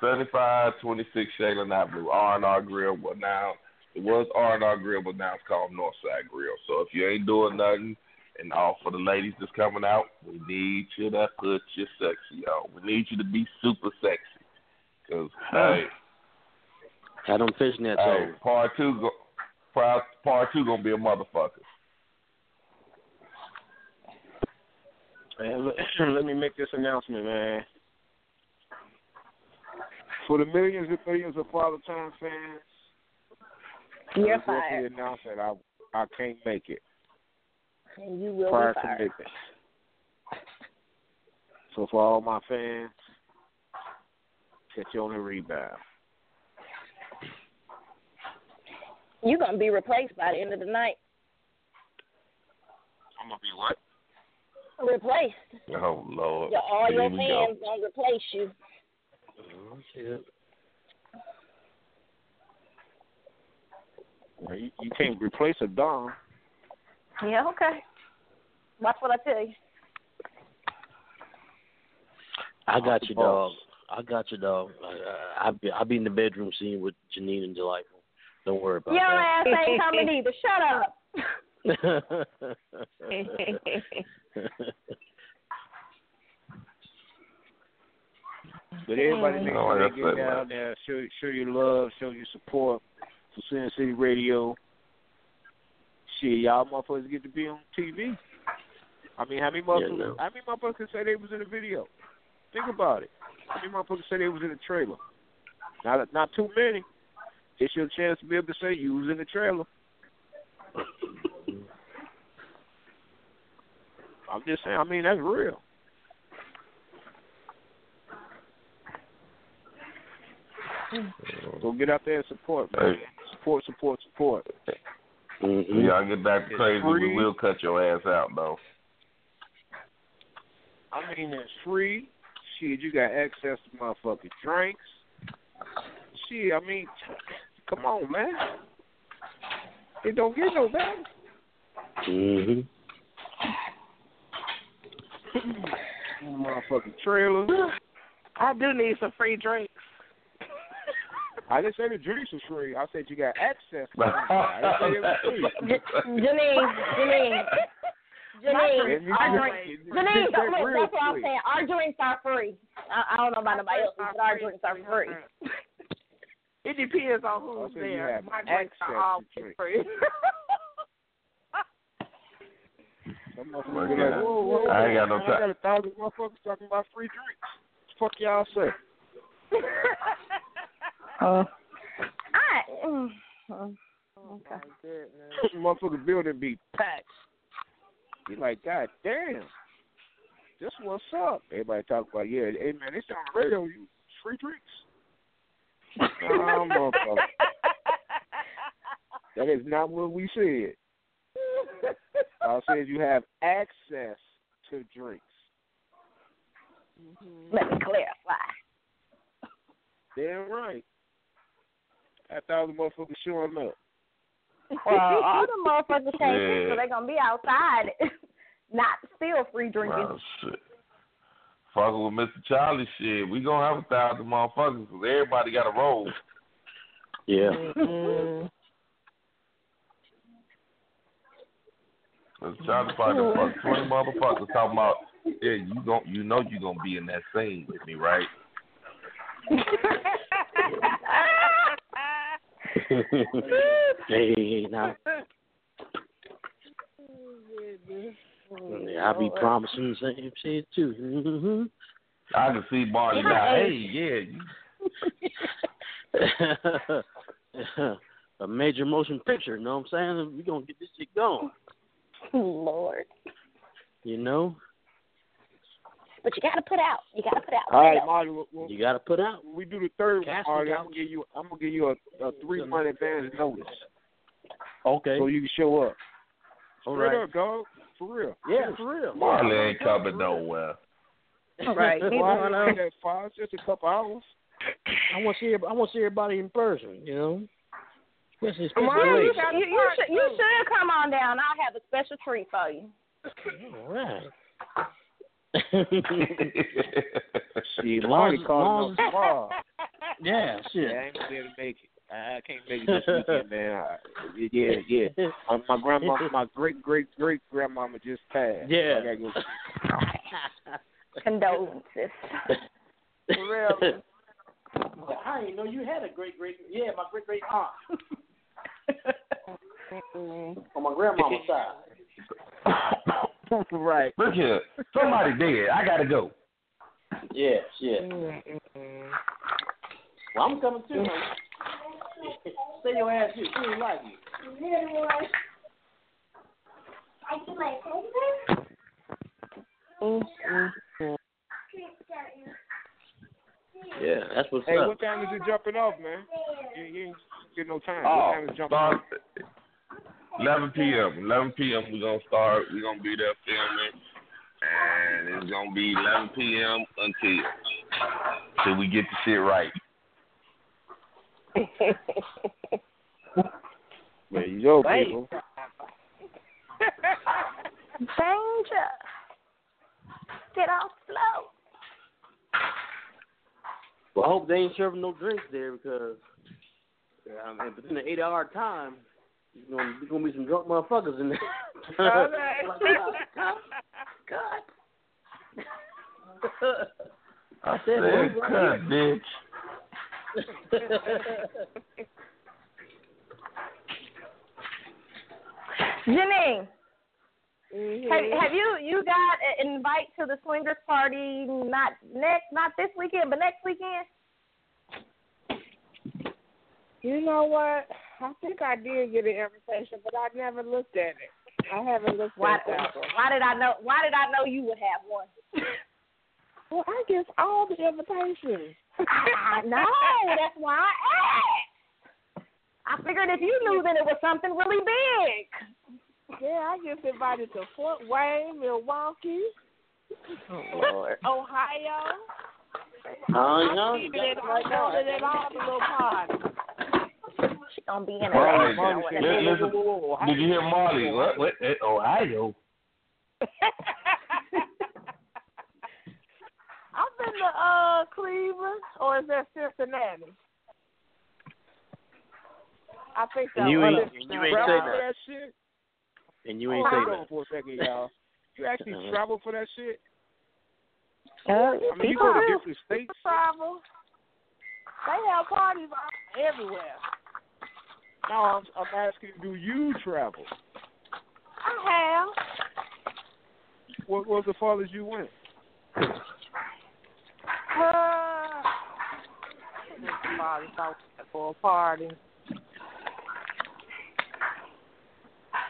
75 26 Shadeland Avenue. R and R Grill. Well now it was R and R Grill, but now it's called Northside Grill. So if you ain't doing nothing and all for the ladies that's coming out, we need you to put your sexy on. We need you to be super sexy. Cause hey, Had them fishnets hey, on. part two, go, part part two gonna be a motherfucker. Man, let, let me make this announcement, man. For the millions and millions of Father Time fans, You're I regretfully fired. announce that I I can't make it And you will prior be fired. commitments. So for all my fans, catch you on the rebound. You're gonna be replaced by the end of the night. I'm gonna be what? Replaced. Oh Lord. Your, all Here your we go. fans gonna replace you. Oh, shit. Well, You, you can't replace a Don. Yeah, okay. Watch what I tell you. I got the you, dog. I got you, dog. I, I, I be I be in the bedroom scene with Janine and Delightful. Don't worry about Your ass ain't coming either. Shut up. But everybody Mm. make sure that's they get it, man. down there, show show your love, show your support for Sin City Radio. Shit, y'all motherfuckers get to be on TV. I mean, how many motherfuckers? no. How many motherfuckers can say they was in the video? Think about it. How many motherfuckers say they was in the trailer? Not not too many. It's your chance to be able to say you was in the trailer. I'm just saying. I mean, that's real. So get out there and support, man. Support, support, support. Mm-hmm. Y'all get back to It's crazy, we will cut your ass out though. I mean, it's free. Shit, you got access to motherfucking drinks. Shit, I mean, come on, man. It don't get no better. Mm-hmm. motherfucking trailer. I do need some free drinks. I didn't say the drinks was free. I said you got access. To them. I didn't say it was free. Janine, Janine, Janine, And you our can- drinks, you Janine, can don't say look, real that's what I'm free. saying. Our drinks are free. I, I don't know about nobody else, but our drinks are free. It depends on who's said there. My drinks are all to drink. free. Some motherfuckers Look be at like, whoa, whoa, whoa. I ain't got no time. I got a thousand motherfuckers talking about free drinks. Fuck y'all say. Uh, I, mm, mm, okay. motherfucker building be packed. You like, God damn. This what's up. Everybody talk about, yeah, hey man, it's on the radio, you free drinks. Motherfucker. That is not what we said. I said you have access to drinks. Mm-hmm. Let me clarify. Damn right. That thousand motherfuckers showing up. Well, all the motherfuckers can't drink, Yeah. so they gonna be outside, not still free drinking. Well, shit. Fucking with Mr. Charlie shit, we gonna have a thousand motherfuckers 'cause everybody got a roll. Yeah. Mm-hmm. Mr. Charlie probably done fucked twenty motherfuckers talking about, yeah, you gon' you know you gonna be in that scene with me, right? hey, now. Yeah, I be promising the same shit too. Mm-hmm. I can see Marty now. Hey, yeah, a major motion picture, you know what I'm saying? We're gonna get this shit going. Lord. You know? But you gotta put out. You gotta put out. All right, Put out. Marty. Well, well, You gotta put out. when we do the third one, Casting Marty. I'm gonna give you. I'm gonna give you a, a three month advance notice Okay. so you can show up. All Straight right. up, dog. For real. Yeah, for real. Marley Yeah. ain't coming nowhere. Right. He's Why one you of say that far? It's just a couple hours. I want to see. every- I want to see everybody in person. You know, especially especially Well, you, should, you, you should you should come on down. I'll have a special treat for you. All right. See, Long Marty as- called long up tomorrow. yeah, shit. Yeah, I ain't gonna be able to make it. I I can't make it this weekend, man. I, yeah, yeah. Uh, my grandma, my great great great grandmama just passed. so Yeah. I gotta go. Condolences. For real. I didn't know you had a great great. Yeah, my great great aunt on my grandmama's side. right. Look here, somebody dead. I gotta go. Yeah, yeah. Mm-hmm. Well, I'm coming too. man. Stay your ass here. She ain't like you. Mm-hmm. Yeah, that's what's Hey, up. what time is it jumping off, man? You, you ain't get no time. Oh, what time is jumping uh, off? 11 p.m. 11 p.m. We're gonna start. We're gonna be there filming, and it's gonna be 11 p.m. until till we get the shit right. There you go, Right. people. Danger. Get off slow. Well, I hope they ain't serving no drinks there because yeah, I mean, within the eight hour time, there's gonna, there's gonna be some drunk motherfuckers in there. Okay. Like, God, God. I said, said, "Well, cut, bitch. Janine, Mhm. Have, have you you got an invite to the swingers party? Not next, not this weekend, but next weekend. You know what? I think I did get an invitation, but I never looked at it. I haven't looked Why, at that one. why did I know? Why did I know you would have one? Well, I guess all the invitations. I know. That's why I asked. I figured if you knew, then it was something really big. Yeah, I get invited to Fort Wayne, Milwaukee, Oh Lord. Ohio. Oh, I'm no, even you at, right I'm now. at all the little parties. She gonna be in Right. it. Listen, listen, did you hear Marley? What? What? eh, Ohio. I've been to uh Cleveland, or is that Cincinnati? I think that you ain't- Cincinnati. you ain't say that. that shit. And you ain't Hold say that. for a second, y'all. You actually Uh-huh. travel for that shit? Uh, I mean, you people go to different states. travel. They have parties everywhere. No, I'm, I'm asking, do you travel? I have. What was the farthest you went? Uh, somebody thought for a party.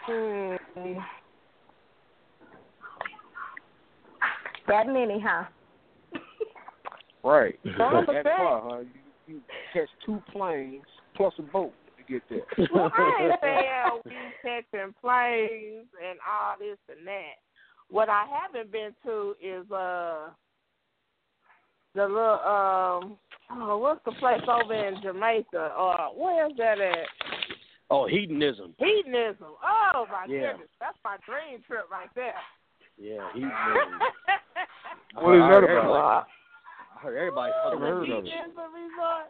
Hmm. That many, huh? Right. That far, huh? You, you catch two planes plus a boat get there. Well, I ain't saying we catching planes and all this and that. What I haven't been to is uh the little um oh what's the place over in Jamaica? Or where is that at? Oh, hedonism. Hedonism. Oh my Yeah. goodness, that's my dream trip right there. Yeah, hedonism. What is that about? everybody- I heard everybody fucking heard of it. Resort.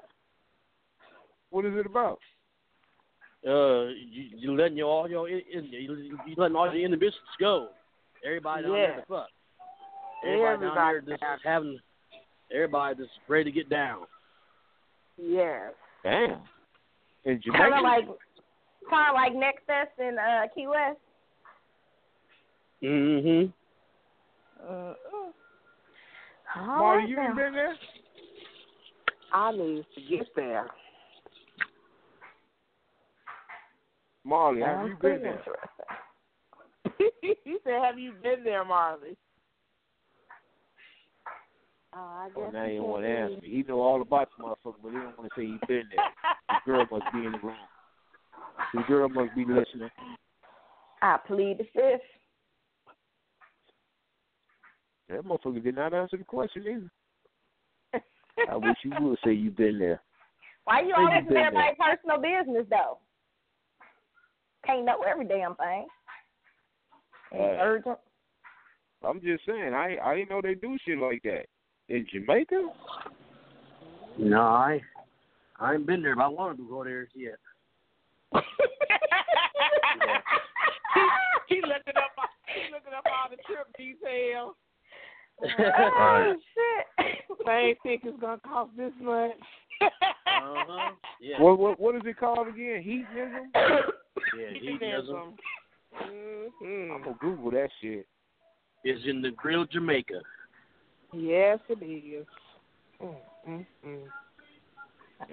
What is it about? Uh, you, you letting your all your in, in- you, you letting all your inhibitions go. Everybody down Yeah. there to fuck. Everybody, down there Everybody just having. Everybody just ready to get down. Yes. Damn. In Kind of like, kind of like Next Fest in uh, Key West. Mm-hmm. Uh, Marty, you ain't been there? I need to get there. Marley, have oh, you been there? he said, "Have you been there, Marley?" Oh, I oh, guess Oh, now he don't want to answer me. He know all about the motherfucker, but he don't want to say he been there. The girl must be in the room. The girl must be listening. I plead the fifth. That motherfucker did not answer the question either. I wish you would say you been there. Why you you always in everybody's personal business though? Can't know every damn thing. It's Right. urgent. I'm just saying, I I didn't know they do shit like that in Jamaica. No, I, I ain't been there, but I wanted to go there yet. he looking up. He looking up all the trip details. Oh shit! Plane ticket's gonna cost this much. Uh-huh. Yeah. What what what is it called again? Hedonism. Yeah, hedonism hmm I'm gonna Google that shit. is in Negril, Jamaica. Yes, it is. Mm, mm, mm.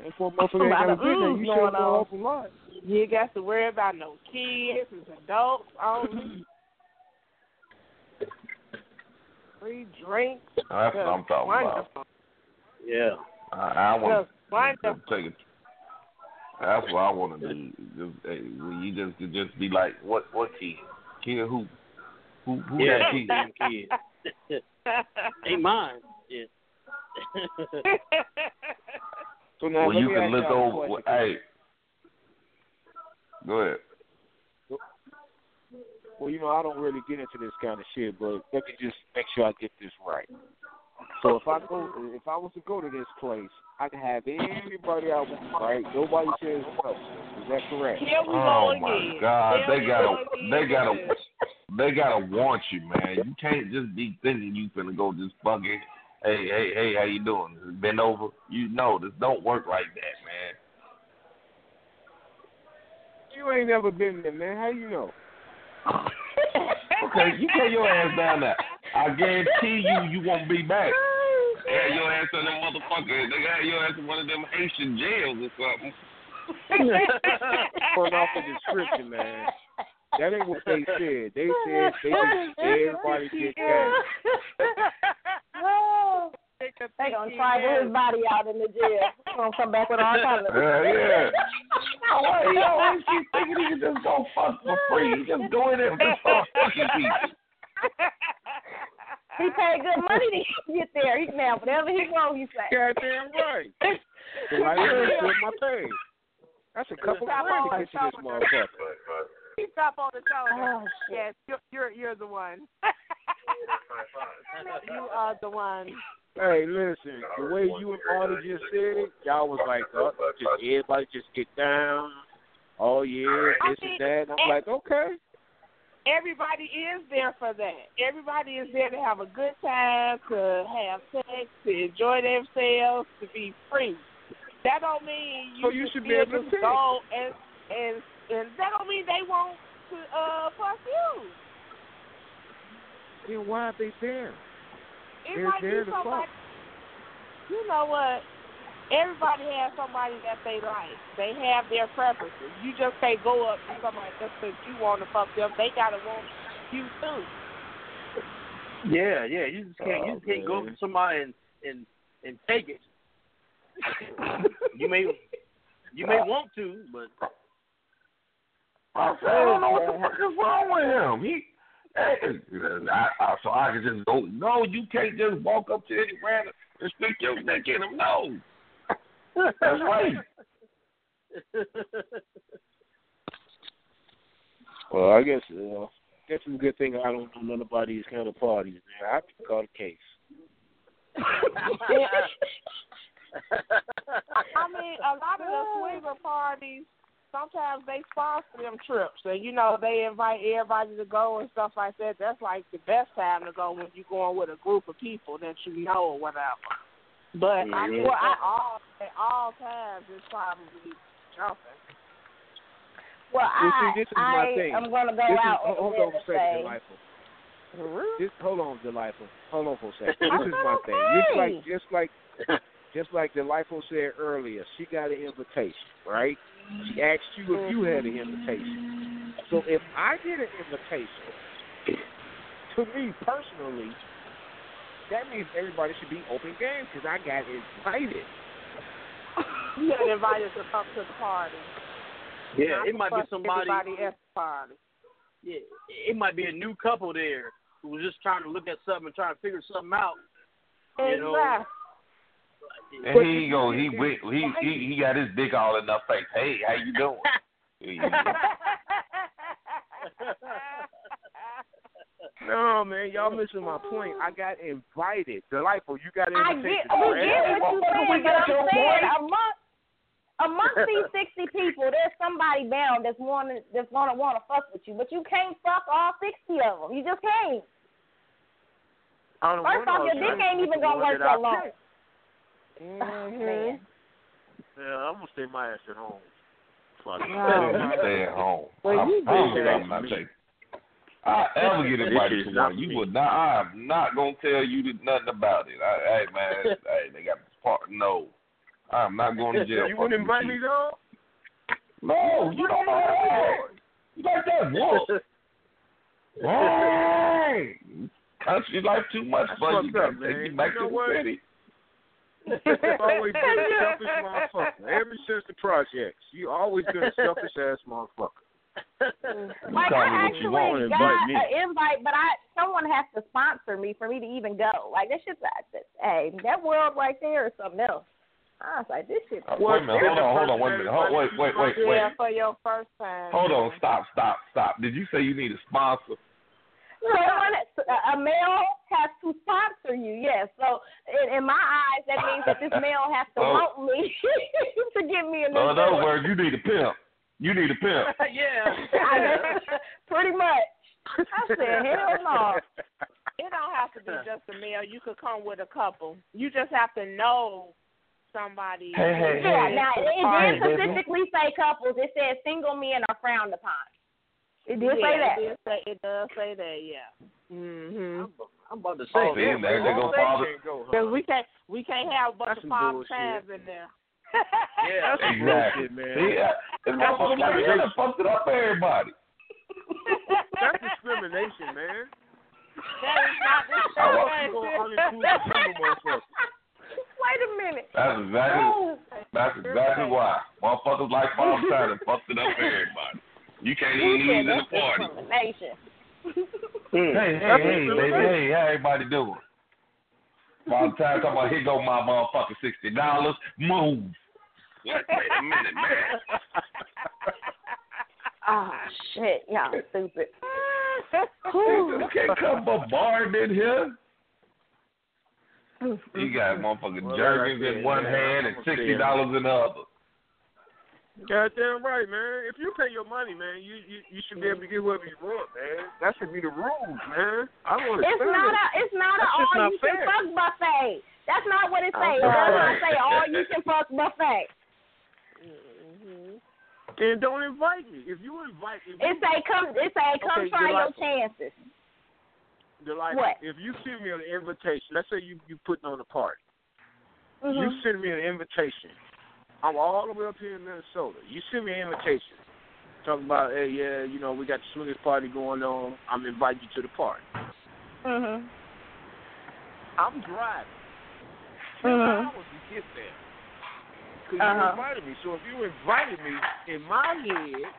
And for a motherfucker ain't lot of been you going should know an on. awful. You got to worry about no kids. It's adults only. Free drinks. That's what I'm talking about. Yeah. I, I want to take it. That's what I want to do. Just, hey, you just could just be like, what what kid? Kid who? Who who Yeah, that kid? damn kid. Ain't mine. Yeah. So now Well, you can look over. Hey, go ahead. Well, you know, I don't really get into this kind of shit, but let me just make sure I get this right. So if I go, if I was to go to this place, I can have anybody I want, right? Nobody says no. Is that correct? Here we Oh go my again. God, Here they gotta, go they gotta, they gotta want you, man. You can't just be thinking you finna go just fucking. Hey, hey, hey, how you doing? Bend over. You know this don't work like that, man. You ain't never been there, man. How you know? Okay, you get your ass down there. I guarantee you, you won't be back. They had your ass in them motherfuckers. They got your ass in one of them Haitian jails or something. Pulling off the description, man. That ain't what they said. They said they just everybody get down. Oh, they gonna tribal his body out in the jail. He gonna come back with all kinds of. Yeah, yeah. Oh, he always keep thinking he can just go fuck for free. He just go in there and just start fucking people. He paid good money to get there. He can have whatever he wants. He say. Goddamn right. The light is my pay. That's a couple of grand to on get you the this motherfucker. Keep up on the shoulder. Oh, shit. yes, you're, you're you're the one. you are the one. Hey, listen, the way you and Marty just said it, y'all was like, oh, just everybody just get down. Oh yeah, I this mean, and that. And I'm like, okay. Everybody is there for that. Everybody is there to have a good time, to have sex, to enjoy themselves, to be free. That don't mean you, So you should be able to go and and and that don't mean they won't to uh fuck you. Then why are they there? It They're might be to fuck. somebody. You know what? Everybody has somebody that they like. They have their preferences. You just can't go up to somebody just because you want to fuck them. They gotta want you too. Yeah, yeah. You just can't. you oh, just can't go up to somebody and and and take it. you may you may want to, but I don't know what the fuck is wrong with him. He, hey, I, I, so I can just go. No, you can't just walk up to any random and stick your dick in him. No, that's right. Well, I guess uh, guess it's a good thing I don't know none about these kind of parties. Man. I have to call the case. I mean, a lot of the swinger parties, sometimes they sponsor them trips, and you know they invite everybody to go and stuff like that. That's like the best time to go when you're going with a group of people that you know or whatever. But mm-hmm. I Well, I- at all at all times, it's probably jumping. Well, You I see, this is my I'm gonna go This is- out hold, hold on on a a second, say. delightful. Mm-hmm. This, hold on, delightful. Hold on for a second. This is my thing. Just like, just like, just like delightful said earlier, she got an invitation, right? She asked you if you had an invitation. So if I get an invitation, to me personally, that means everybody should be open game because I got invited. You got invited to come to the party. yeah, Not it might be somebody. Everybody at the party. Yeah, it might be a new couple there who was just trying to look at something and trying to figure something out. You know, Exactly. And he go, he wi- he he he got his dick all in her face. Hey, how you doing? No, man, y'all missing my point. I got invited. Delightful, you got an I invitation. get, we right? get what you're saying, but I'm saying among amongst these sixty people, there's somebody bound that's wanting that's gonna want to fuck with you, but you can't fuck all sixty of them. You just can't. First off, your dick ain't even gonna one work that long. that Mm-hmm. long. picked. Man. Yeah, I'm gonna stay my ass at home. Fuck. Yeah, you stay at home. Well, I'm, you I'm, did I'm not me. taking. I ever get invited to one, you me. would not. I'm not gonna tell you nothing about it. I, hey man, hey, they got this part. No, I'm not going to jail. You for wouldn't some invite me though? No, you don't know that. You like that wolf. Hey, country life too much That's for you. up, Gotta take man. you back You know to what? the city. You've always been a selfish motherfucker. Ever since the projects, you always been a selfish ass motherfucker. You Like I me you actually want. got an invite, but I someone has to sponsor me for me to even go. Like that shit's that, hey, that world right there is something else. I was like, this shit. Uh, Wait a minute, hold on, hold on, wait a minute. Hold, wait, wait, wait, wait. Yeah, for your first time. Hold on, stop, stop, stop. Did you say you need a sponsor? Someone, a male has to sponsor you, yes. So in, in my eyes, that means that this male has to Oh. want me to give me a new So in other words, you need a pimp. You need a pimp. yeah. I- Pretty much. I said, hell no. It don't have to be just a male. You could come with a couple. You just have to know somebody. Hey, hey, Yeah, hey. now it Hey, did baby. specifically say couples. It said single men are frowned upon. It did yeah, say that. It, did say, it does say that, yeah. Mm-hmm. I'm about to say Oh, see, that. there they go, father. Because we can't we can't have a bunch That's of some father times in there. Yeah, that's Exactly. bullshit, man. See, uh, this motherfucker like fucked it up for everybody. That's discrimination, man. That is not I want you to discrimination. uninclusive single motherfucker. Wait a minute. That's exactly that's exactly why. Motherfuckers like Father Time and fucked it up for everybody. You can't even said eat in the party. discrimination. Hey, hey, hey, baby, hey, how everybody doing? Father Time talking about here go my motherfucking sixty dollars. Move. Wait, wait a minute, man. Oh shit, y'all stupid. You can't come bombarding in here. You got motherfucking Well, Jergens in one hand and sixty dollars in the other. Goddamn right, man. If you pay your money, man, you you, you should be able to get whatever you want, man. That should be the rules, man. I don't It's understand not it. a it's not a That's just all not you can fuck buffet. That's not what it says. It right. does not say all you can fuck buffet. mhm And don't invite me. If you invite, if It you, say come it say come Okay, try your chances. they're like, What? if you send me an invitation, let's say you you putting on a party, Mhm. you send me an invitation. I'm all the way up here in Minnesota. You send me an invitation. Talk about, hey, yeah, you know, we got the swingers party going on. I'm inviting you to the party. Mhm. I'm driving. 10 Mhm. hours to get there. Because Uh-huh. you invited me. So if you invited me, in my head,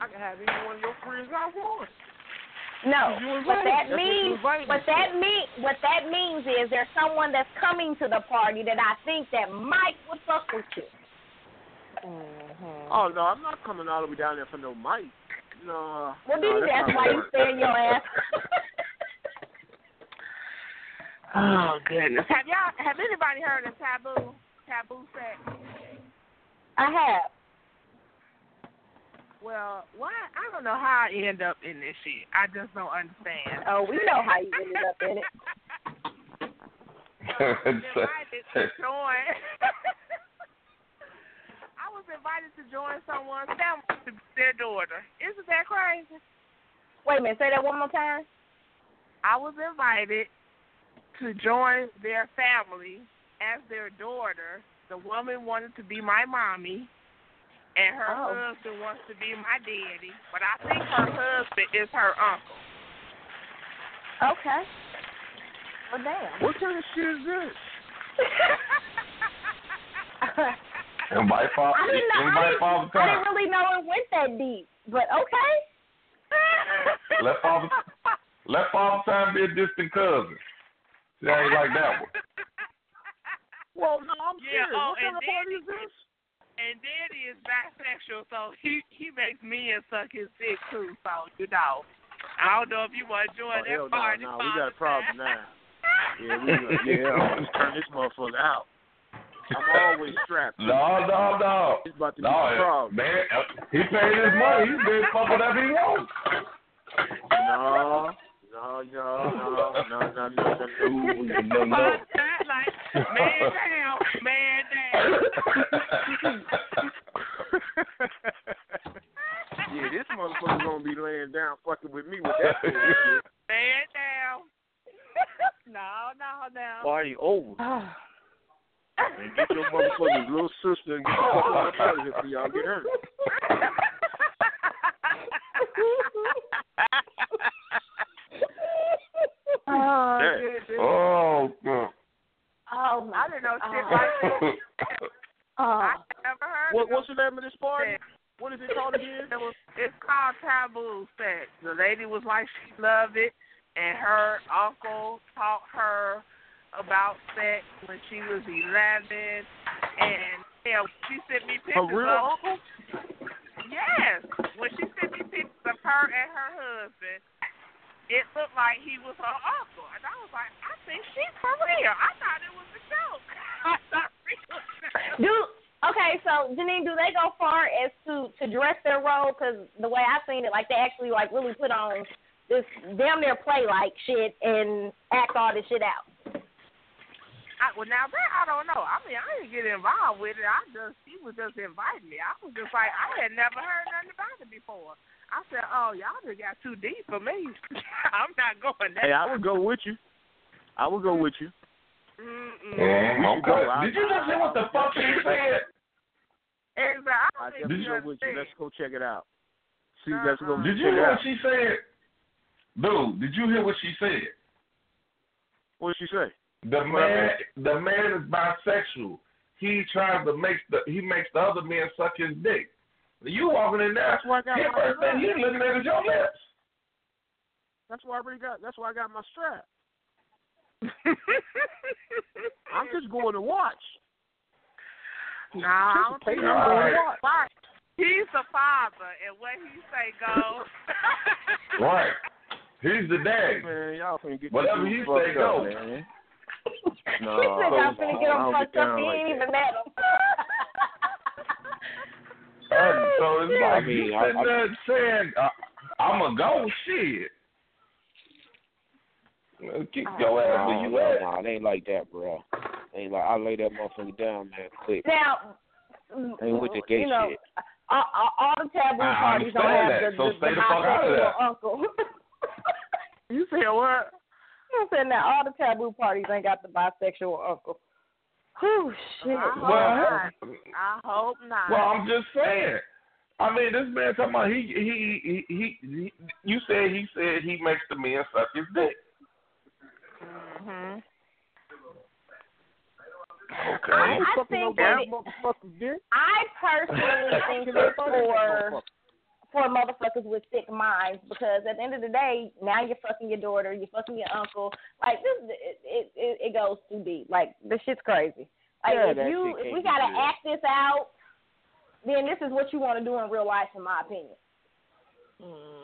I can have any one of your friends I want. No, what that means, what that mean, what that means is there's someone that's coming to the party that I think that Mike would fuck with you. Mm-hmm. Oh, no, I'm not coming all the way down there for no Mike. No. Well, no, that's that's why you stay in your ass. Oh goodness. Have y'all have anybody heard of taboo? Taboo sex? I have. Well, why I don't know how I end up in this shit. I just don't understand. Oh, we know how you ended up in it. invited to join. I was invited to join someone's family to be their daughter. Isn't that crazy? Wait a minute, say that one more time. I was invited to join their family as their daughter. The woman wanted to be my mommy, and her Oh. husband wants to be my daddy. But I think her husband is her uncle. Okay. Well, damn. What kind of shit is this? Invite Father. I didn't know. I didn't, Father I didn't really know it went that deep, but okay. Let Father let Father Time be a distant cousin. See how you like that one. Well, no, I'm Yeah, serious. oh, what kind of party is this? And Daddy is bisexual, so he he makes men suck his dick too. So you know, I don't know if you want to join Oh, that hell no, party. no, we got a problem now. Yeah, we, yeah, I'm gonna turn this motherfucker out. I'm always strapped. No, no, no. It's about to be No, a problem. man, uh, he paid his money. He's been fuck whatever he wants. No, no, no, no, no, no, no, no, No, no. like man down, man down. yeah, this motherfucker gonna be laying down fucking with me with that bullshit. Man down. no, no, no. Party over. And get your motherfucking little sister and get the fuck out of here before y'all get hurt. Oh, Oh, God. Oh, I didn't know shit like that. Oh. I never heard What, of what's the name of this party? sex. What is it called again? It was it's called taboo sex. The lady was like she loved it and her uncle taught her about sex when she was eleven and yeah, she sent me pictures real of uncle? Yes. When she sent me pictures of her and her husband, it looked like he was her uncle. And I was like, I think she's for real. I thought it was a joke. I thought it was real. Do okay, so Janine, do they go far as to to dress their role? Because the way I've seen it, like they actually like really put on this damn near play like shit and act all this shit out. I, well, now that I don't know. I mean, I didn't get involved with it. I just she was just inviting me. I was just like, I had never heard nothing about it before. I said, "Oh, y'all just got too deep for me. I'm not going there." Hey, I would go with you. I would go with you. Mm-mm. Mm, You go. okay. Did you just hear what the fuck he said? Exactly. I I don't definitely think go you with you. Let's go check it out. See, let's go Did check you it hear out. what she said? Dude, did you hear what she said? What did she say? The man, the man is bisexual. He tries to make the he makes the other men suck his dick. You walking in there, That's why I got his my first thing you looking at is your lips. That's why I already got. That's why I got my strap. I'm just going to watch. Nah, I don't think them I'm to going watch. Right. He's the father, and what he say goes. Right. He's the dad. Man, y'all finna get Whatever this he dude say, fucked go. up, man. No, he said y'all finna get I him don't fucked get up. down He ain't that. even met him. so it's Yeah. like I mean, you I- sitting there saying, uh, "I'm a go shit." Well, Kick your ass Nah, where you nah, at. nah, it ain't like that, bro. Ain't like I lay that motherfucker down, man, quick. Now, Ain't with your gay you know, shit. all, all, all the taboo I parties don't have that, the, so the, stay the the fuck out of bisexual that. uncle. you said what? I'm saying that all the taboo parties ain't got the bisexual uncle. Whew, shit. I hope Well, not. I hope not. Well, I'm just saying. I mean, this man talking about he he he he. he you said he said he makes the men suck his dick. Mm hmm Okay. I, I fucking think no that it. I personally think it's for for motherfuckers with sick minds because at the end of the day, now you're fucking your daughter, you're fucking your uncle. Like this, it it, it, it goes too deep. Like this shit's crazy. Like Yeah, if you if we gotta real. act this out, then this is what you want to do in real life, in my opinion.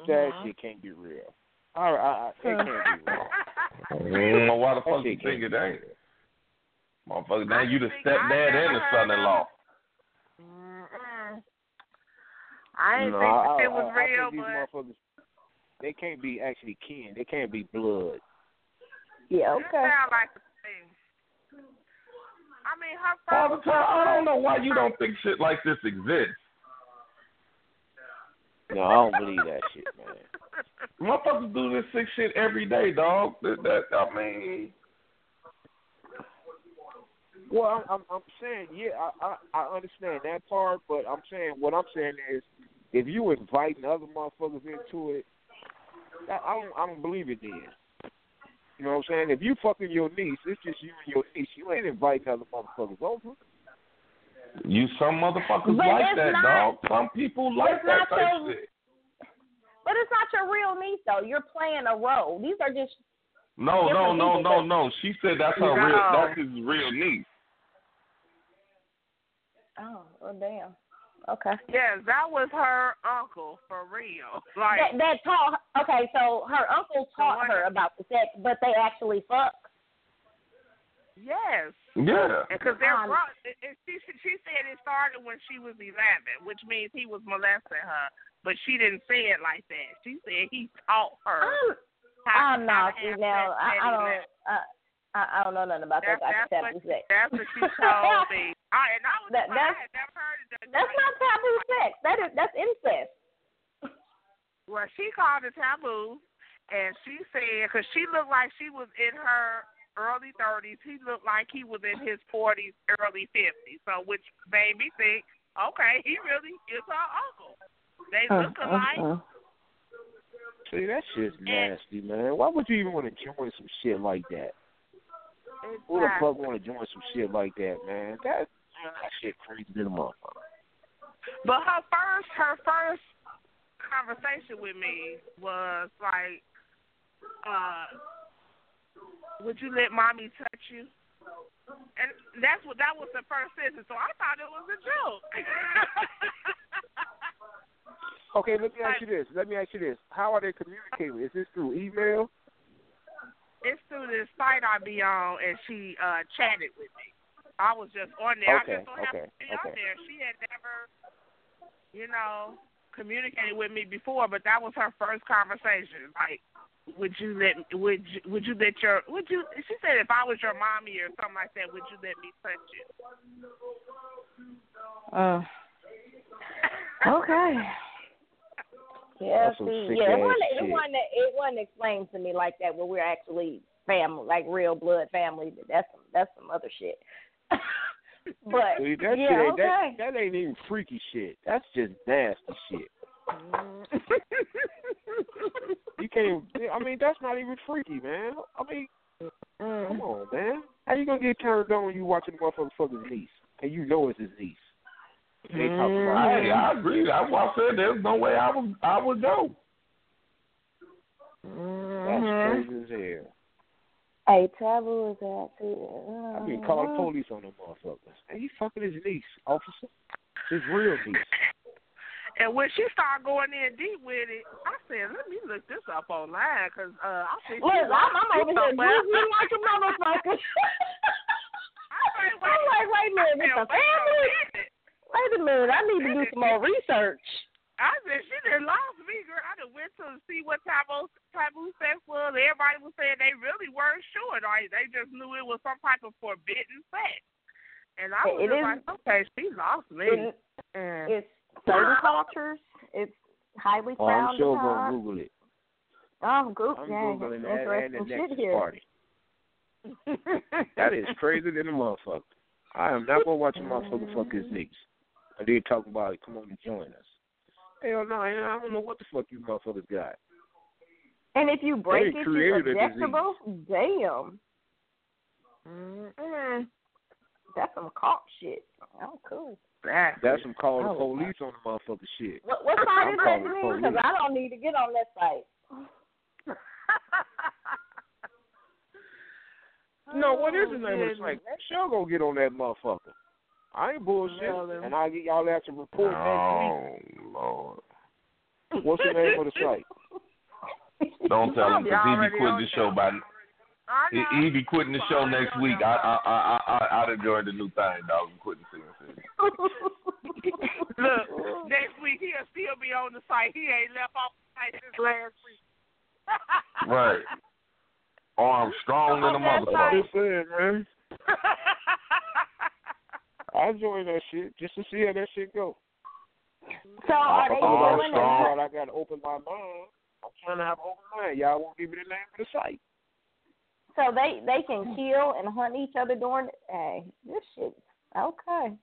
That Mm-hmm. shit can't be real. All right, I, I, it can't be real. Why the fuck you think it ain't? Motherfucker, now I you the think- I stepdad and the son-in-law. I didn't no, think I, the I, shit was I, I real, think these but motherfuckers, they can't be actually kin. They can't be blood. Yeah, it sound like the thing. I mean, her Father first. Time, I don't know why you don't think shit like this exists. No, I don't believe that shit, man. Motherfuckers do this sick shit every day, dog. That, that I mean, Well, I'm, I'm, I'm saying, yeah, I, I, I understand that part, but I'm saying what I'm saying is, if you inviting other motherfuckers into it, I, I don't, I don't believe it. Then, you know what I'm saying? If you fucking your niece, it's just you and your niece. You ain't inviting other motherfuckers over. you some motherfuckers But like that, not- dog. Some people like that type your- shit. But it's not your real niece though. You're playing a role. These are just No, no, no, no, no. She said that's her real. That's his real niece. Oh, well, damn. Okay. Yes, that was her uncle for real. Like That that taught. Okay, so her uncle taught her about the sex, but they actually fuck. yes, Yeah. because they're Um, bro- it, it, she she said it started when she was eleven, which means he was molesting her, but she didn't say it like that. She said he taught her. I'm, how, I'm not. to See have now, sex I, I don't. 11. I, I I don't know nothing about That, that. I that's can what taboo that's what she told me. I, and I was That- surprised. I that's- had never heard of that. That's not taboo sex. That is that's incest. Well, she called it taboo, and she said because she looked like she was in her early thirties. He looked like he was in his forties, early fifties. So, which made me think, okay, he really is her uncle. They Uh, look alike. uh, uh. See, that shit's nasty, man. Why would you even want to join some shit like that? Who the fuck want to join some shit like that, man? That that shit crazy to the motherfucker. But her first, her first conversation with me was like, uh, "Would you let mommy touch you?" And that's what that was the first sentence. So I thought it was a joke. Okay, let me ask you this. Let me ask you this. How are they communicating? Is this through email? it's through this site I be on, and she uh chatted with me. I was just on there. Okay, I just don't have okay, to be on okay. there. She had never, you know, communicated with me before, but that was her first conversation. Like, would you let would you, would you let your would you? She said if I was your mommy or something like that, would you let me touch you? Uh, okay. Yeah, see, yeah, it ass wasn't, it shit. wasn't, it wasn't explained to me like that. Where we're actually family, like real blood family. That's some, that's some other shit. but See, that yeah, shit ain't, okay. that, that ain't even freaky shit. That's just nasty shit. Mm. You can't. I mean, that's not even freaky, man. I mean, come on, man. How you gonna get turned on when you watching the motherfucker fuck his niece and you know it's his niece? And They talking about. Mm. Hey, I agree. That's why I said there's no way I would I would go. That's mm-hmm. crazy as hell. Hey, taboo is that too. I mean, call the police on them motherfuckers. Hey, you fucking his niece, officer. His real niece. And when she started going in deep with it, I said, "Let me look this up online because uh, I think Look, I'm, I'm over here googling like a motherfucker. I'm like, wait a minute, it's a family. Wait a minute, I need to do some more research. I said she done lost me, girl. I done went to see what taboo taboo sex was. Everybody was saying they really weren't sure. Like they just knew it was some type of forbidden sex. And I was It just is- like, okay, she lost me. It- Mm. It's certain cultures. It's highly Oh, I'm sure upon. gonna Google it. Oh, Google. I'm yeah, googling that and interesting the shit next here. party. That is crazy than a motherfucker. I am not gonna watch a motherfucker fuck his niece. And then talk about it, come on and join us. Hell no, man, I don't know what the fuck you motherfuckers got. And if you break it, you're a disease. objectable. Damn. Mm-mm. That's some cop shit. Oh, cool. That's some call the Oh, police on the motherfucker shit. What, what site I'm is that, calling Because. I don't need to get on that site. No, what is oh, the name of the goodness. site? Man, sure go get on that motherfucker. I ain't bullshit, and I'll get y'all out to report Oh Lord! next week. What's the name of the site? Don't tell him because he be quitting the show by I he, know. he be quitting the show next week. I I I I I'd enjoy the new thing, dog. I'm quitting CNC. Look, next week he'll still be on the site. He ain't left off the site since last week. Right. Arm strong than a I'm motherfucker. just saying, man. I join that shit just to see how that shit go. So are they Oh, doing strong. it? I got to open my mind. I'm trying to have an open mind. Y'all won't give me the name of the site. So they they can kill and hunt each other during. Hey, this shit. Okay.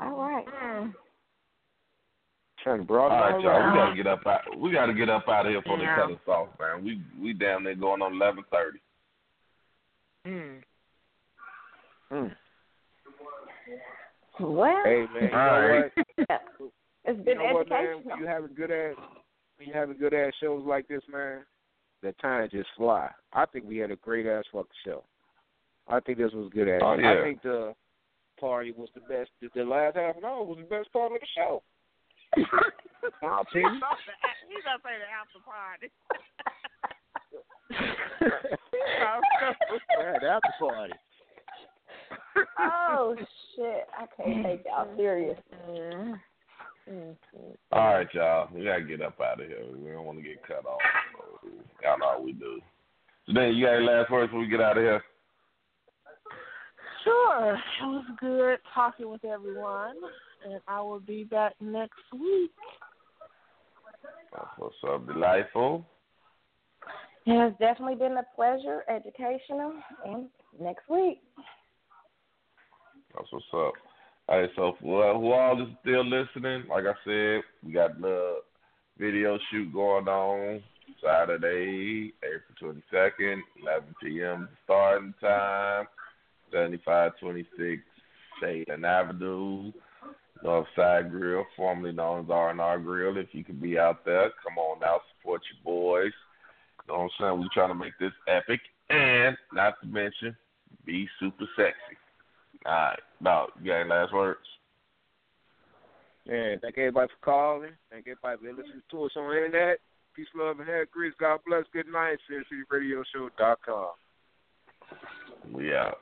All right. Trying to All broaden right, y'all. We gotta get up out. We gotta get up out of here before Yeah. they cut us off, man. We we down there going on eleven thirty. Mm. Mm. Well, Hey man, you know All right. what? it's You been know what, man? educational. When you having good ass, you having good ass shows like this, man, the time just fly. I think we had a great ass fucking show. I think this was good ass. Oh, yeah. I think the party was the best. The, the last half an hour was the best part of the show. I'll tell you. He's gonna say the after party. yeah, the after party. Oh shit! I can't take y'all serious. All right, y'all. We gotta get up out of here. We don't want to get cut off. So, y'all know how we do. So then you got any last words before we get out of here? Sure. It was good talking with everyone, and I will be back next week. That's what's up, delightful. It has definitely been a pleasure, educational, and next week. That's what's up. All right, so for who all is still listening, like I said, we got the video shoot going on Saturday, April 22nd, 11 p.m. starting time, 7526 Shadeland Avenue, Northside Grill, formerly known as R&R Grill. If you could be out there, come on out, support your boys. You know what I'm saying? we trying to make this epic and, not to mention, be super sexy. All right. No, you got any last words? Yeah, thank everybody for calling. Thank everybody for listening to us on the internet. Peace, love, and hair grease. God bless. Good night. SinCityRadioShow.com. We out.